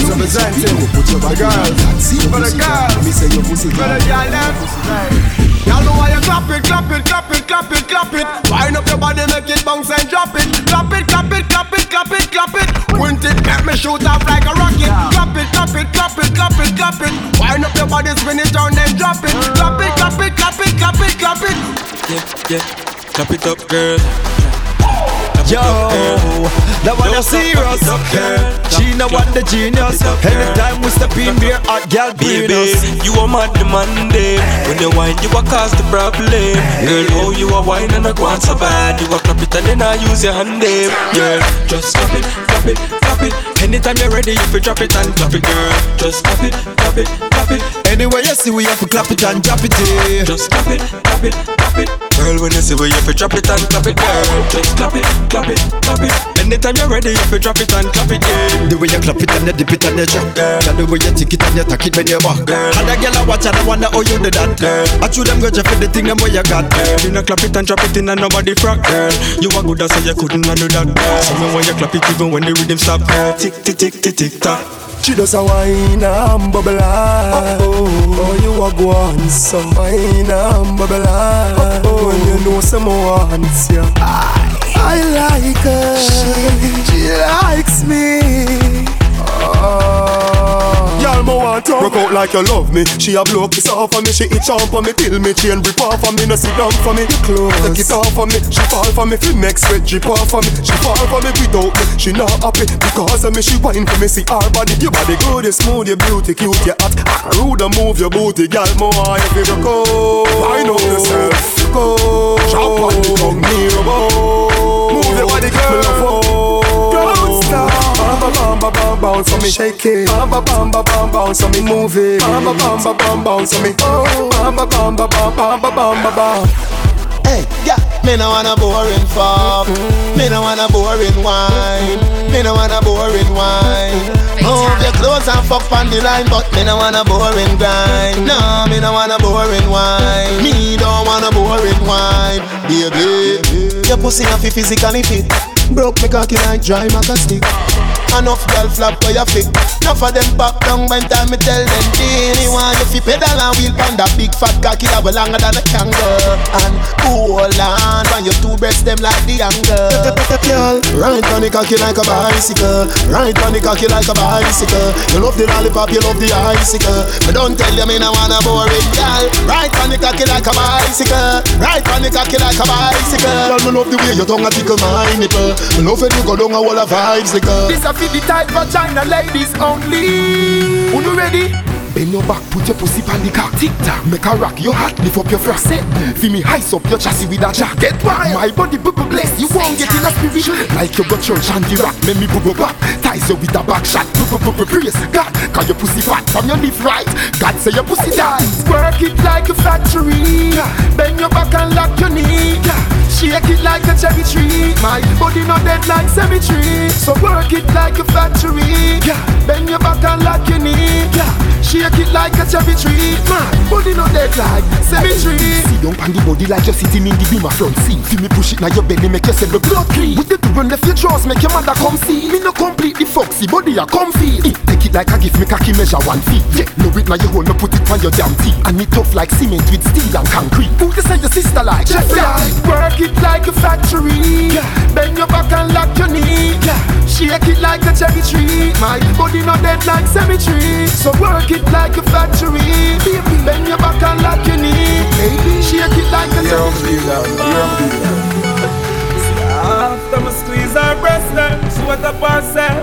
Know me say, representing. Put your back The girls. inna. That's it. Your For the pussy girls. Me say your pussy ta. For the girl them. Y'all know why you clap it, clap it, clap it, clap it, clap it. Wind up your body, make it bounce and drop it. Clap it, clap it, clap it, clap it, clap it. Point it, make me shoot off like a rocket. Clap it, clap it, clap it, clap it, clap it. Wind up your body, spin it down, then drop it. Clap it, clap it, clap it, clap it, clap it. Yeah, yeah. Clap it up, girl. Yo, that one a serious. She no want the genius. Anytime we step in there, hot girl Baby, you are mad demanding When you whine, you a cause the problem. Girl, oh, you a whine and I go on so bad. You a clap it and then I use your hand, babe. Girl, just clap it, clap it, clap it. Anytime you're ready, you fi drop it and clap it, girl. Just clap it, clap it, clap it. Anyway, you see we have to clap it and drop it. eh. Just clap it, clap it, clap it Girl, when you see we you fi drop it and clap it, girl. Just clap it, clap it, clap it. Anytime you're ready, you fi drop it and clap it, yeah. The way you clap it and you dip it and you drop. Girl, the way you tick it and you tack it when you back. And a girl I watch and I wonder how you do that. Girl, I chew them go for the thing them where you got. Girl, you know clap it and drop it in and nobody frack, girl. You a good so you couldn't do that, girl. So me when you clap it even when the rhythm stop, girl. Tick, tick, tick, tick, tick, tock She does a wine and bubble up. Oh, oh, you a go on so wine and bubble up. Oh, when you know some wants ya. I like her. She likes me. Oh. Y'all mo want to Rock out like you love me. She a blow kiss off for me. She itch on for me. Till me chain rip off for me. No sit down for me. Close. Take it off for me. She fall for me. Feel make sweat drip off for me. She fall for me without me. She not happy Because of me. She whine for me. See her body. Your body good You smooth You beauty cute You hot. Ah, rude and move your booty Girl. Mo want you go. Wind up yourself. Go. Jump on the tongue Near about Move your body girl Me Don't stop Bam bam bam bam bounce on me Shake it Bam bam bam bam bam bounce on me Move it Bam bam bam bam bam bounce on me Oh Bam bam bam bam bam bam bam bam bam Hey, yeah, me no want a boring fuck. Me no want a boring wine. Me no want a boring wine. Move your clothes and fuck on the line, but me no want a boring grind. No, me no want a boring wine. Me don't want a boring wine, baby. Your pussy have to physically fit. Broke me cocky like dry maca stick. Enough girl flap for your fit. Enough of them back down when time me tell them Dini want you fi pedal and wheel pan that big fat cocky that longer than a kangaroo And hold on when your two breasts them like the angle. Right on the cocky like a bicycle. Right on the cocky like a bicycle. You love the lollipop, you love the icicle. But don't tell you me no wanna boring girl. Right on the cocky like a bicycle. Right on the cocky like a bicycle. Girl, me love the way your tongue a tickle my nipple Me love when you go down of vibes, girl This a fit the tight vagina ladies only. Who you ready? Bend your back, put your pussy on the cock. Tick tock, make a rock your heart, lift up your frock Set, feel me heights up your chassis with a jack Get wild, my body bubble bless. You won't get in a spirit Like you got church and the rock Make me bubble back, ties you with a back shot. Bubble bubble praise God, cause your pussy fat From your live right, God say your pussy tight. Work it like a factory. Bend your back and lock your knee. Shake it like a cherry tree. My body not dead like cemetery. So work it like a factory. Bend your back and lock your knee. Shake it like a cherry tree. My body not dead like cemetery. See down on the body like you're sitting in the beam of front seat Feel me push it now your belly make yourself the blood clean With the run left your drawers make your mother come see Me no completely foxy body a comfy it, Take it like a gift me cocky measure one feet Yeah, no it now you hold me put it on your damn teeth And it tough like cement with steel and concrete Who you say your sister like? Jeffrey, work it like a factory. Yeah. Bend your back and lock your knee. Yeah. Shake it like a cherry tree. My body not dead like cemetery. So work it it like a factory. Baby, bend your back and lock your knee. Baby, shake it like a You're After me squeeze her breast, then she went up herself.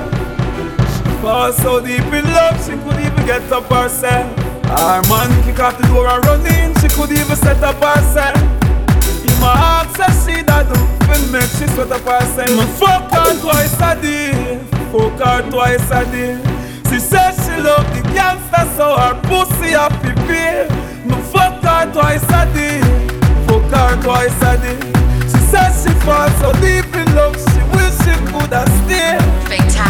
She fell so deep in love, she could even get up herself. Our man kick off the door and run in, she could even set up herself. In my heart, says she that do, feel make she sweat up herself. Me fuck her twice a day, fuck her twice a day. She says she love the gangster, so her pussy a pee Me fuck her twice a day, fuck her twice a day. She says she fall so deep in love, she wish she could have stayed.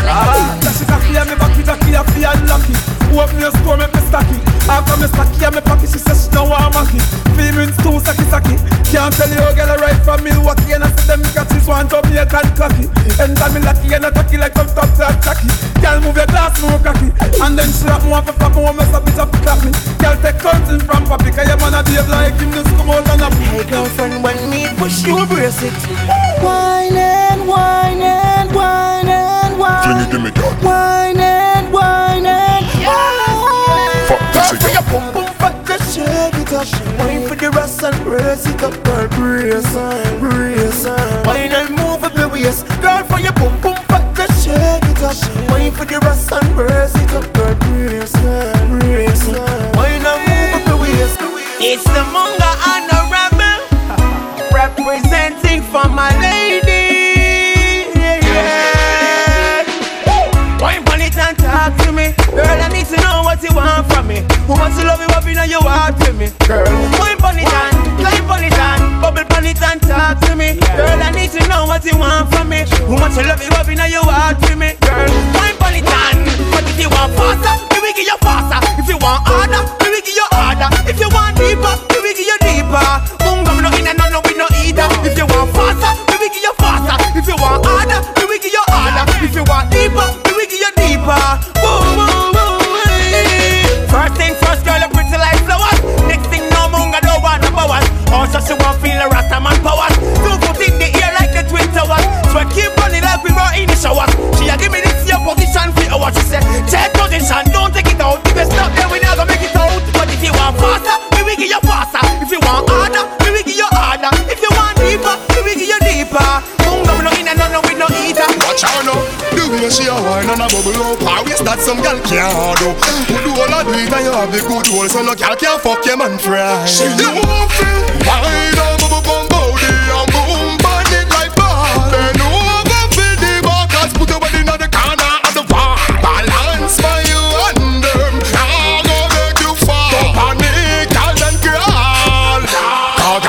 Ah, that she cocky and me backy, cocky and feel lucky. Open your store, make me stacky. After me stacky and me pocket, she says she don't want macky. Females too sacky sacky. Can't tell you girl right from Milwaukee and I see them catches one Jamaican cocky. Enter me lucky and attacky like some top top tacky. Girl move your glass, move cocky. And then she rap me want for flap, me mess up bitch up clap me. Girl take something from papi, cause your man a behave like him just come out and a Hey girlfriend, when me push you, brace it. Wine and wine and wine and wine. Fling it, give me that. Wine and wine and wine. Shake it up. Wine for the rest and brace it up, girl. Brace, brace. Wine and move up your waist. Girl, for your pum pum fat, just shake it up. Wine for the rest and brace it up, girl. Brace, brace. Wine and move up your waist. It's the Munga and the Rebel representing for my lady. Yeah. Wine on it and talk to me, girl. I need Who wants to love you up in your heart to me, girl? Wine on it and climb on it and bubble on it and talk to me, girl. I need to know what you want from me. Who wants to love you up in your heart to me, girl? Wine on it and but if you want faster, we will give you faster. If you want harder, we will give you harder. If you want deeper, we will give you deeper. She a wine and a bubble up. Ah, I waste that some gal can't do. Do all I do it? And you have the good hole So no gal can fuck your man fry She you won't Wine and bubble bum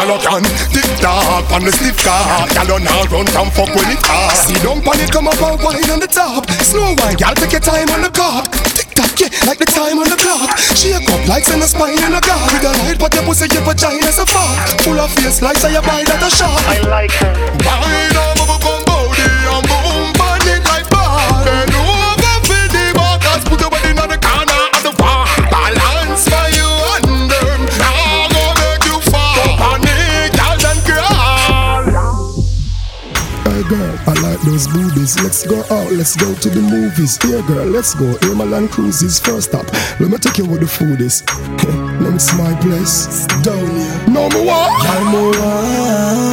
You can Tick tock on the stiff car Gal you now run from fuck when it hard See don't panic come up and wine on the top. Slow wine gal take your time on the cock Tick tock yeah like the time on the clock. Shake up like send a spine in a god. With a light but your pussy your vagina's a fuck Full of face like say you buy that a shot. I like her. Wine those boobies. Let's go out, let's go to the movies. Yeah, girl, let's go. Land Cruises first up. Let me take you where the food is. Let me see my place. Down here. No more. Girl, more.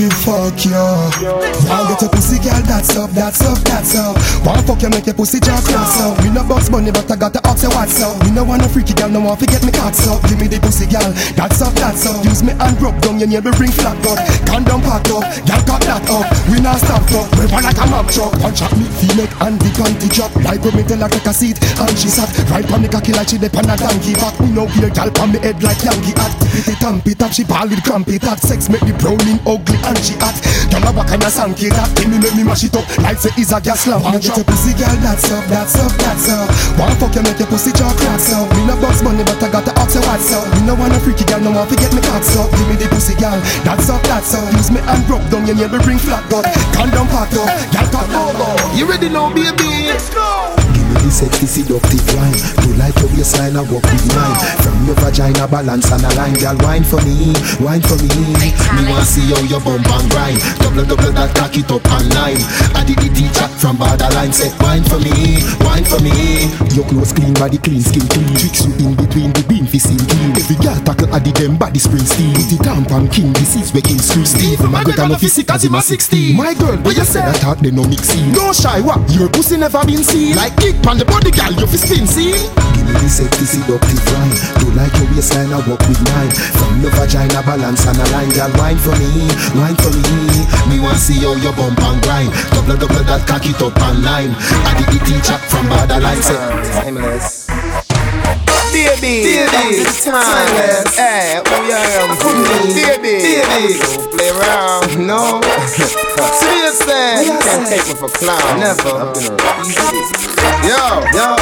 Feel fuck you. Y'all get a pussy, girl. That's up, that's up, that's up. One fuck you, make your pussy just cross up. Me no boss money, but I got the ox, what's up? Me no want no freaky girl, no to get me cocks up. Give me the pussy, girl. That's up, that's up. Use me and rub down your neighbor, bring flat gun. Condom packed up, girl got that up. We not stop up, we run like a mob truck. Punch up me, feel make and the panty drop. Like when me tell her take a seat, and she sat right on the cocky like she dip on a donkey back. Me no weird girl on me head like Yankee hat. It tamp it up, she ball with crampy that. Sex make me browning ugly and she hot. Girl a walk and a sanky that. Give me make me mash it up like say is a gas lamp. Wanna get a pussy girl, that's up, that's up, that's up. Wanna fuck you make your pussy jaw cracks up. Me no box money but I got the ox, so what's up? Me no want a freaky girl, no want to get me cocks up. Give me the pussy girl, that's up, that's up. Use me and rub down your neighbor bring flat gun. Condom packed up, girl got over. You ready now, baby? Let's go. The sexy seductive line. You like your waistline, I walk with mine. From your vagina balance and a line, girl wine for me, wine for me. Me wanna see how your bum bang grind. Double double that cock it up online. I did the chat from borderline. Say wine for me, wine for me. Your clothes clean, body clean, skin clean. Tricks you in between the bean, fi seen clean. Every girl tackle Addy them body spring steel. The tampon king disease where him scream. Steve McGregor no physic as him a 16. My girl, what you say? I thought they no mix in. No shy, what? Your pussy never been seen. Like kick pan the body, girl, you fi spin see. Give me the sexy seductive line. Do like your waistline, I walk with mine. From your vagina balance and a line, girl, wine for me, wine for me. Me want see how your bump and grind. Double double that cock it up and line. I did the teacher from borderline say. Timeless. Baby, baby, timeless. Hey, who you am? Baby, baby, don't play around. No, seriously, you can't take me for clown. Never. I've been around. Yo, yo.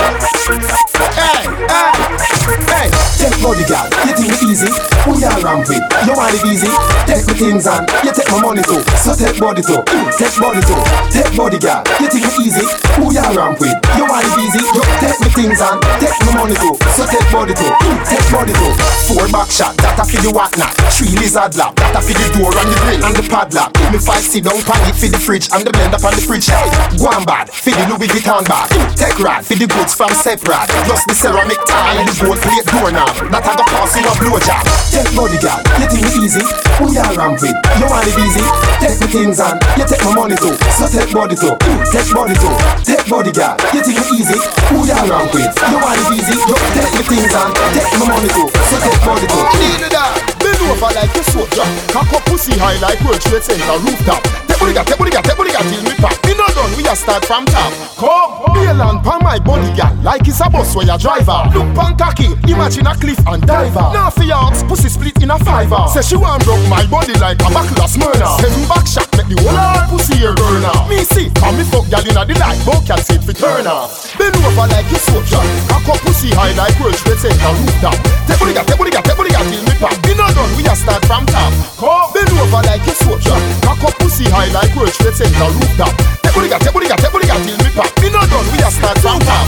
Hey, hey, hey. Take bodyguard, you think it easy? Who you ramp with? You want it easy? Take the things and you take my money too. So take body too, mm, take body too. Take bodyguard, you think it easy? Who you ramp with? You want it easy? You take the things and take my money too. So take body too, take body too. Four back shot, that a for the whatnot. Three lizard lap, that a for the door and the grill and the padlock. Me five sit down pan it for the fridge and the blender on the fridge. Hey, go on bad, for the Louis Vuitton bag. Take rad, for the goods from separate. Plus the ceramic tile and the gold plate doorknob. That a go cost you a blowjob. Take bodyguard, you think easy? Who ramp with? You want it easy? Take the things and you take my money too. So take body too, take body too. Take bodyguard, you think it easy? Who ramp with? You want it easy? You take the things and take my money too. So take body too. That. Bend over like a soldier. Cock up pussy high like World Trade Center rooftop. Take body take body take body till me pop. Me not done, we a start from top. Come, bail and pan my body gal like it's a bus where you driver. Look pan cocky, imagine a cliff and diver. Now for your pussy split in a fiver. Say she want broke my body like a of Smyrna. Send back shot, make the whole her pussy here burn off. Me see, and me fuck gal inna the night, but can say fi turn. Bend over like you soldier. Cock up pussy high like World Trade Center rooftop. Take body gal, take body gal, take body gal till me pop. Me not done, we a start from top. Come, bend over like you soldier. Cock up pussy high like World Trade Center rooftop. Take body gal, take body gal, take body gal till me pop. Me not done, we a start from top.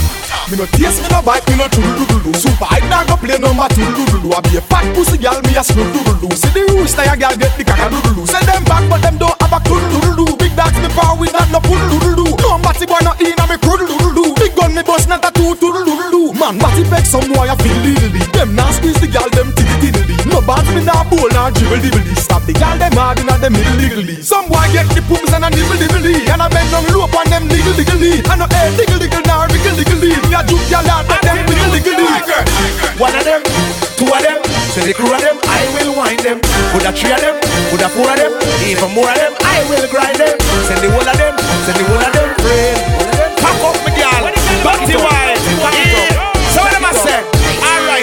Me no taste, me no bite, me no doodle doodle Super hype, nah go play number two doodle doo. I be a fat pussy gal, me a screw doodle doo. See the rules, now gal get the caca doodle doo. Send them back, but them don't have a doodle doodle doo. Big dogs me power with not no poodle doodle doo. No batty boy no in a me. Big gun me bust not a two doodle doodle doo. Man, batty beg some boy a feel diddly. Them nah squeeze the gal, them tiddly tiddly. No bad me nah bowl nah dribble dibbly. Stop the gal, them hard inna them middle diggly. Some boy get the poops and a nibble dibbly. And I bend down low on them diggle diggly. And no air diggle diggle nah wriggle diggly. Me a juke gal out, but them wiggle diggly. One of them, two of them, so the crew of them, I will wind them. Put a three of them, put a four of them, even more of them, I will grind them. Send the whole of them, send the whole of them, friend.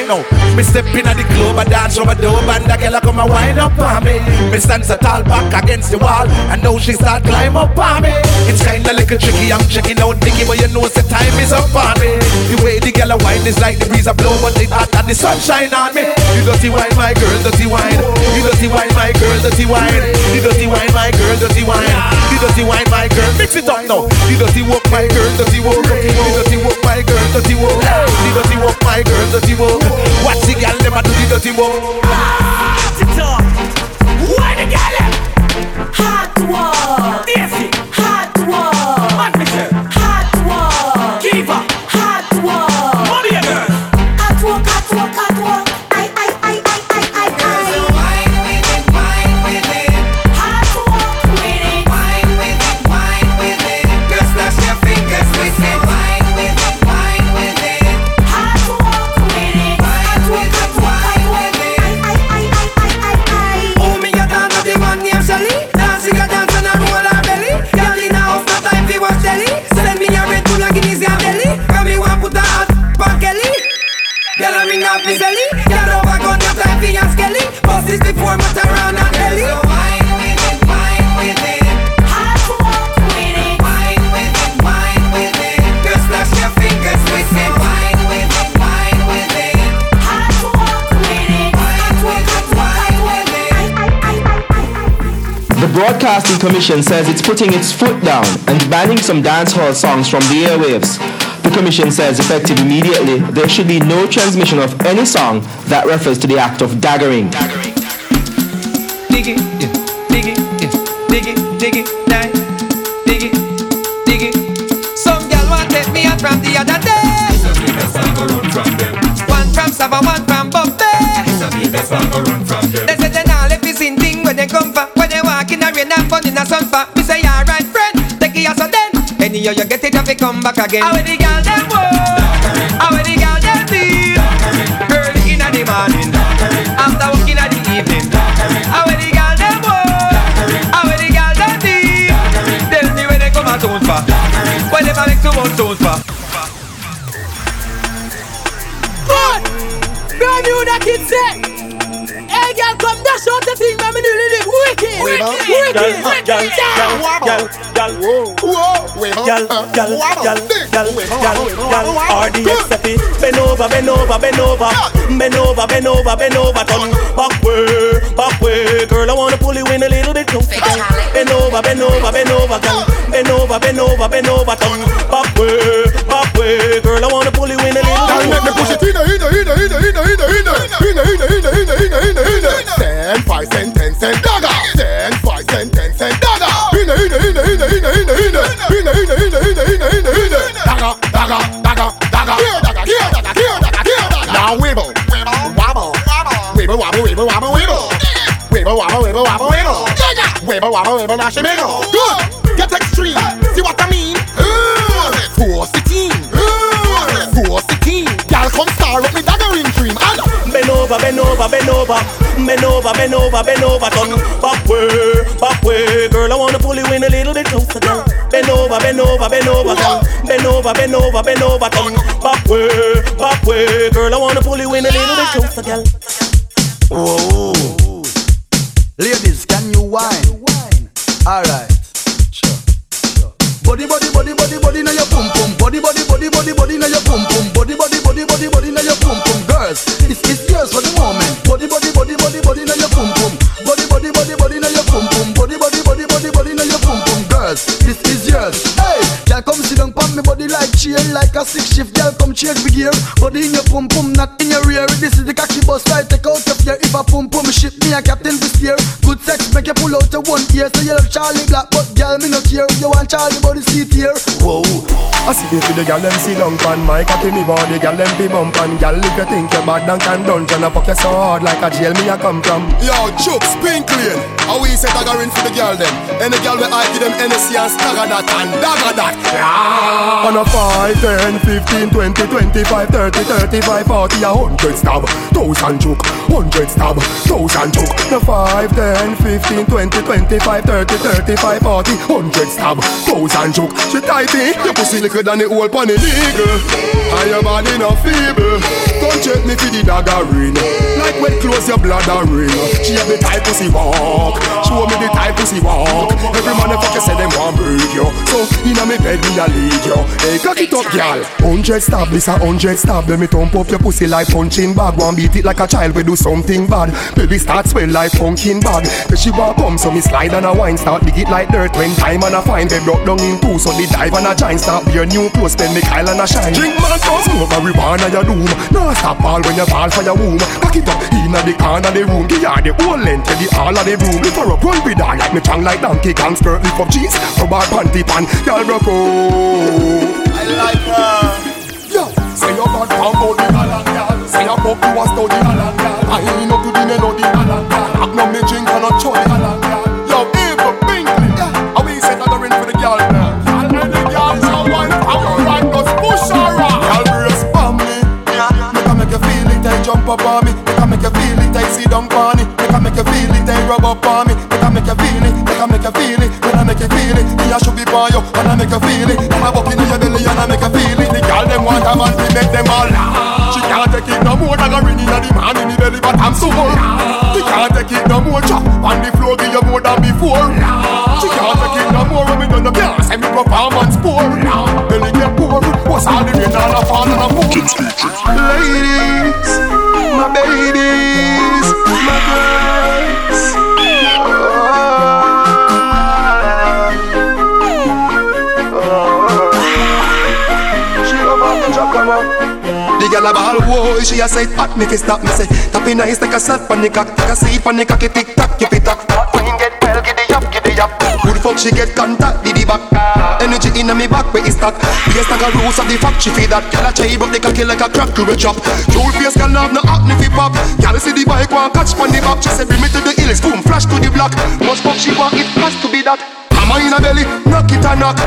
Now, me step in at the club, I dance over the and the girl come and wind up on me. Me stand so tall back against the wall, and now she start climb up on me. It's kinda little tricky, I'm checking out Nicky, but you know the time is up on me. The way the girl wine is like the breeze a blow, but it hot and the sunshine on me. You dirty wine, my girl, dirty wine. You dirty wine, my girl, dirty wine. The dirty wine, my girl, dirty wine. The dirty wine, my girl, mix it up now. The dirty walk, my girl, dirty walk. The dirty walk, my girl, dirty walk. Dirty walk, my girl, dirty walk. Watch the girl, a do the dirty walk. Broadcasting Commission says it's putting its foot down and banning some dancehall songs from the airwaves. The Commission says effective immediately, there should be no transmission of any song that refers to the act of daggering. Anyhow you get it, have to come back again. How the girl them walk? How the girl them feel? Early in the morning, after working at the evening. How the girl them walk? How the girl them feel? Tell me when they come out town for. When they make two more tones for. Good. Brand new that kid said. Hey, girl, come down out the thing, man. Me do it, wicked, wicked, wicked, wicked. Gal, gal, gal, gal, gal, gal, gal, gal. RDXFE. Bend over, bend over, bend over, bend over, bend over, bend over. Turn back way, back way, girl. I wanna pull you in a little bit closer. Bend over, bend over, bend over, girl. Bend over, bend over, bend over. Turn back way way. Girl, I wanna pull you in a little Girl, bit make me push it in, in, in, in, in, in, in, in, in, in, in, in, in, in, in, in, in. Ten, five cent, ten cent, dagger. Ten, five cent, ten cent, dagger. In, in, in, in, in, in, in, in, in, in, in, in, in, in, in, in. Dagger, dagger, dagger, dagger. Here, dagger, here, dagger, here, dagger, here, dagger. Now wibble, wobble, wibble, wobble, wibble, wobble, wibble. Wibble, wobble, wibble, wobble, wibble. Wibble, wobble, wibble, now she wiggle. Good. Get extreme. Over, bend over, bend over, bend over, bend over, bend over, turn back way, back way. Girl, I wanna pull you in a little bit closer, girl. Bend over, bend over, bend over, girl. Bend over, bend over, bend over, turn back way, back way. Girl, I wanna pull you in a little bit closer, girl. Oh, ladies, can you whine? Alright. Body, body, body, body, body, now your pum pum. Body, body, body, body, body, now your pum pum. Body, body, Girls, it's it's yours for the moment. Body, body, body, body, body, now your pum pum. Body, body, body, body, now your pum pum. Body, body, body, body, body, now your pum pum. Girls, this is yours. Hey, girl, come sit down pon me body like chain, like a six shift. Girl, come change the gear. Body in your pum pum, not in your rear. This is the cocky bus right. Take out your fear. If a pum pum shit me, a captain this year. Good sex make you pull out your one ear. So you love Charly Black, but girl, me no care. You want Charlie body seat here. Whoa, I see with the gal them sit down pan my cocky me body gal them be bump and gal if you think you bad and can dungeon I fuck you so hard like a jail me a come from. Yo, Chuck, spin clean. How we say dagger in for the girl them? Any girl we I give them NSC and stagger that and dagger that. On a 5, 10, 15, 20, 25, 30, 35, 40, a hundred stab, thousand choke, hundred stab, thousand choke. The 5, 10, 15, 20, 25, 30, 35, 40, hundred stab, thousand choke. She tighty, Your pussy liquor than the whole pan illegal. And your body no feeble. Don't check me for the dagger ring. Like when close your bladder ring. She have the type pussy walk. Show me the type pussy walk. Every motherfucker say them want break you. So inna me bed me a lead you. Hey, cock it up, girl. Hundred stab, this a hundred stab Let me thump up your pussy like punching bag One beat it like a child, we do something bad Baby start swell like pumpkin bag Then she walk come, so me slide and a wine Start dig it like dirt when time and a fine They broke down in two, so the dive and a giant Start be a new clothes, spend me Kyle and a shine Drink man, come smoke marijuana, your doom No stop all when you fall for your womb Cock it up, inna the corner of the room Give her the whole length of the all of the room If her up, run with her like me tongue like donkey Kong skirt, lift up jeans, rub her panty pan Y'all broke I like her. Yo, say your bad from body galang girl. Say your pop you a study galang girl. I ain't up to the melody galang girl. Have no me drink and a choi galang girl. You feel it, I rub up on me. Make her make you feel it, make her make you feel it. When I make you feel it, me a should be by you, and I make you feel it. And I walk in your belly and I make you feel it. The girl them want a man to make them all laugh. She can't take it no more than a ring in the man in the belly, but I'm so full. She can't take it no more, chop on the floor, give you more than before. She can't take it no more when me done the send me performance poor. Belly get poor, what's all the rain and a fall and a pour. Ladies, my babies, The girl a ball, whoa, she a say hot, me fi stop me say Tappy nice like a salt pon the cock, take a seat pon the cocky tick tock, you fi tock Wine get well, giddy up, giddy up Good for fuck she get contact did the back. Energy in me back where it's stuck. Yes, like a rules of the factory feed that. Girl a try but they cocky like a crack to a chop. Jewel face can have no acne fi pop. Girl see the bike one catch pon the back. She say bring me to the hills, boom flash to the block. Must fuck she want it has to be that. Hammer in a belly, knock it and knock.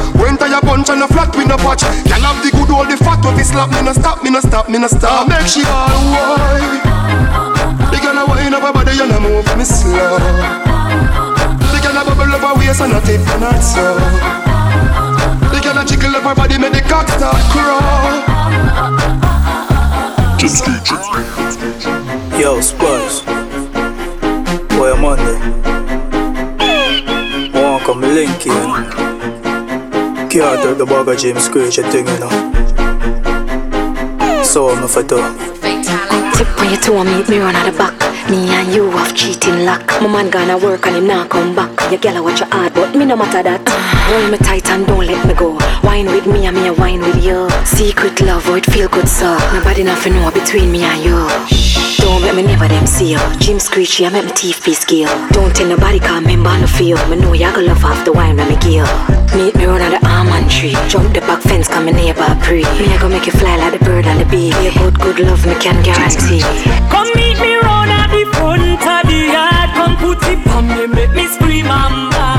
To your bunch and a flat we no patch. Girl have the good old the fat with the slap. Me no stop, me no stop, me no stop. Make she all wine. The girl a wine up her body and a move me slow. The girl a bubble up her waist and a tip and a toe. The girl a jiggle up her body, make the cock start crawl. Yo, Spurs. Boy, I'm on there. Want come link you. Can't take the bag of James Screech a thing, you know. So I'm for do. Tip on your toe, meet me run at the back. Me and you have cheating luck. My man gonna work and him not come back. Your girl watch your hard, but me no matter that. Hold me tight and don't let me go. Wine with me and me a wine with you. Secret love, oh it feel good so. Nobody nothing know between me and you. Don't let me never them see you. Jim screechy, I make my teeth be skill. Don't tell nobody cause member no feel. Me know you gonna love the wine when me give. Meet me run on the almond tree. Jump the back fence, come me neighbor pre. Me I go make you fly like the bird and the bee. Be a good, love me can guarantee. Come meet me Enter the yard, come put it on me, make me scream and bang.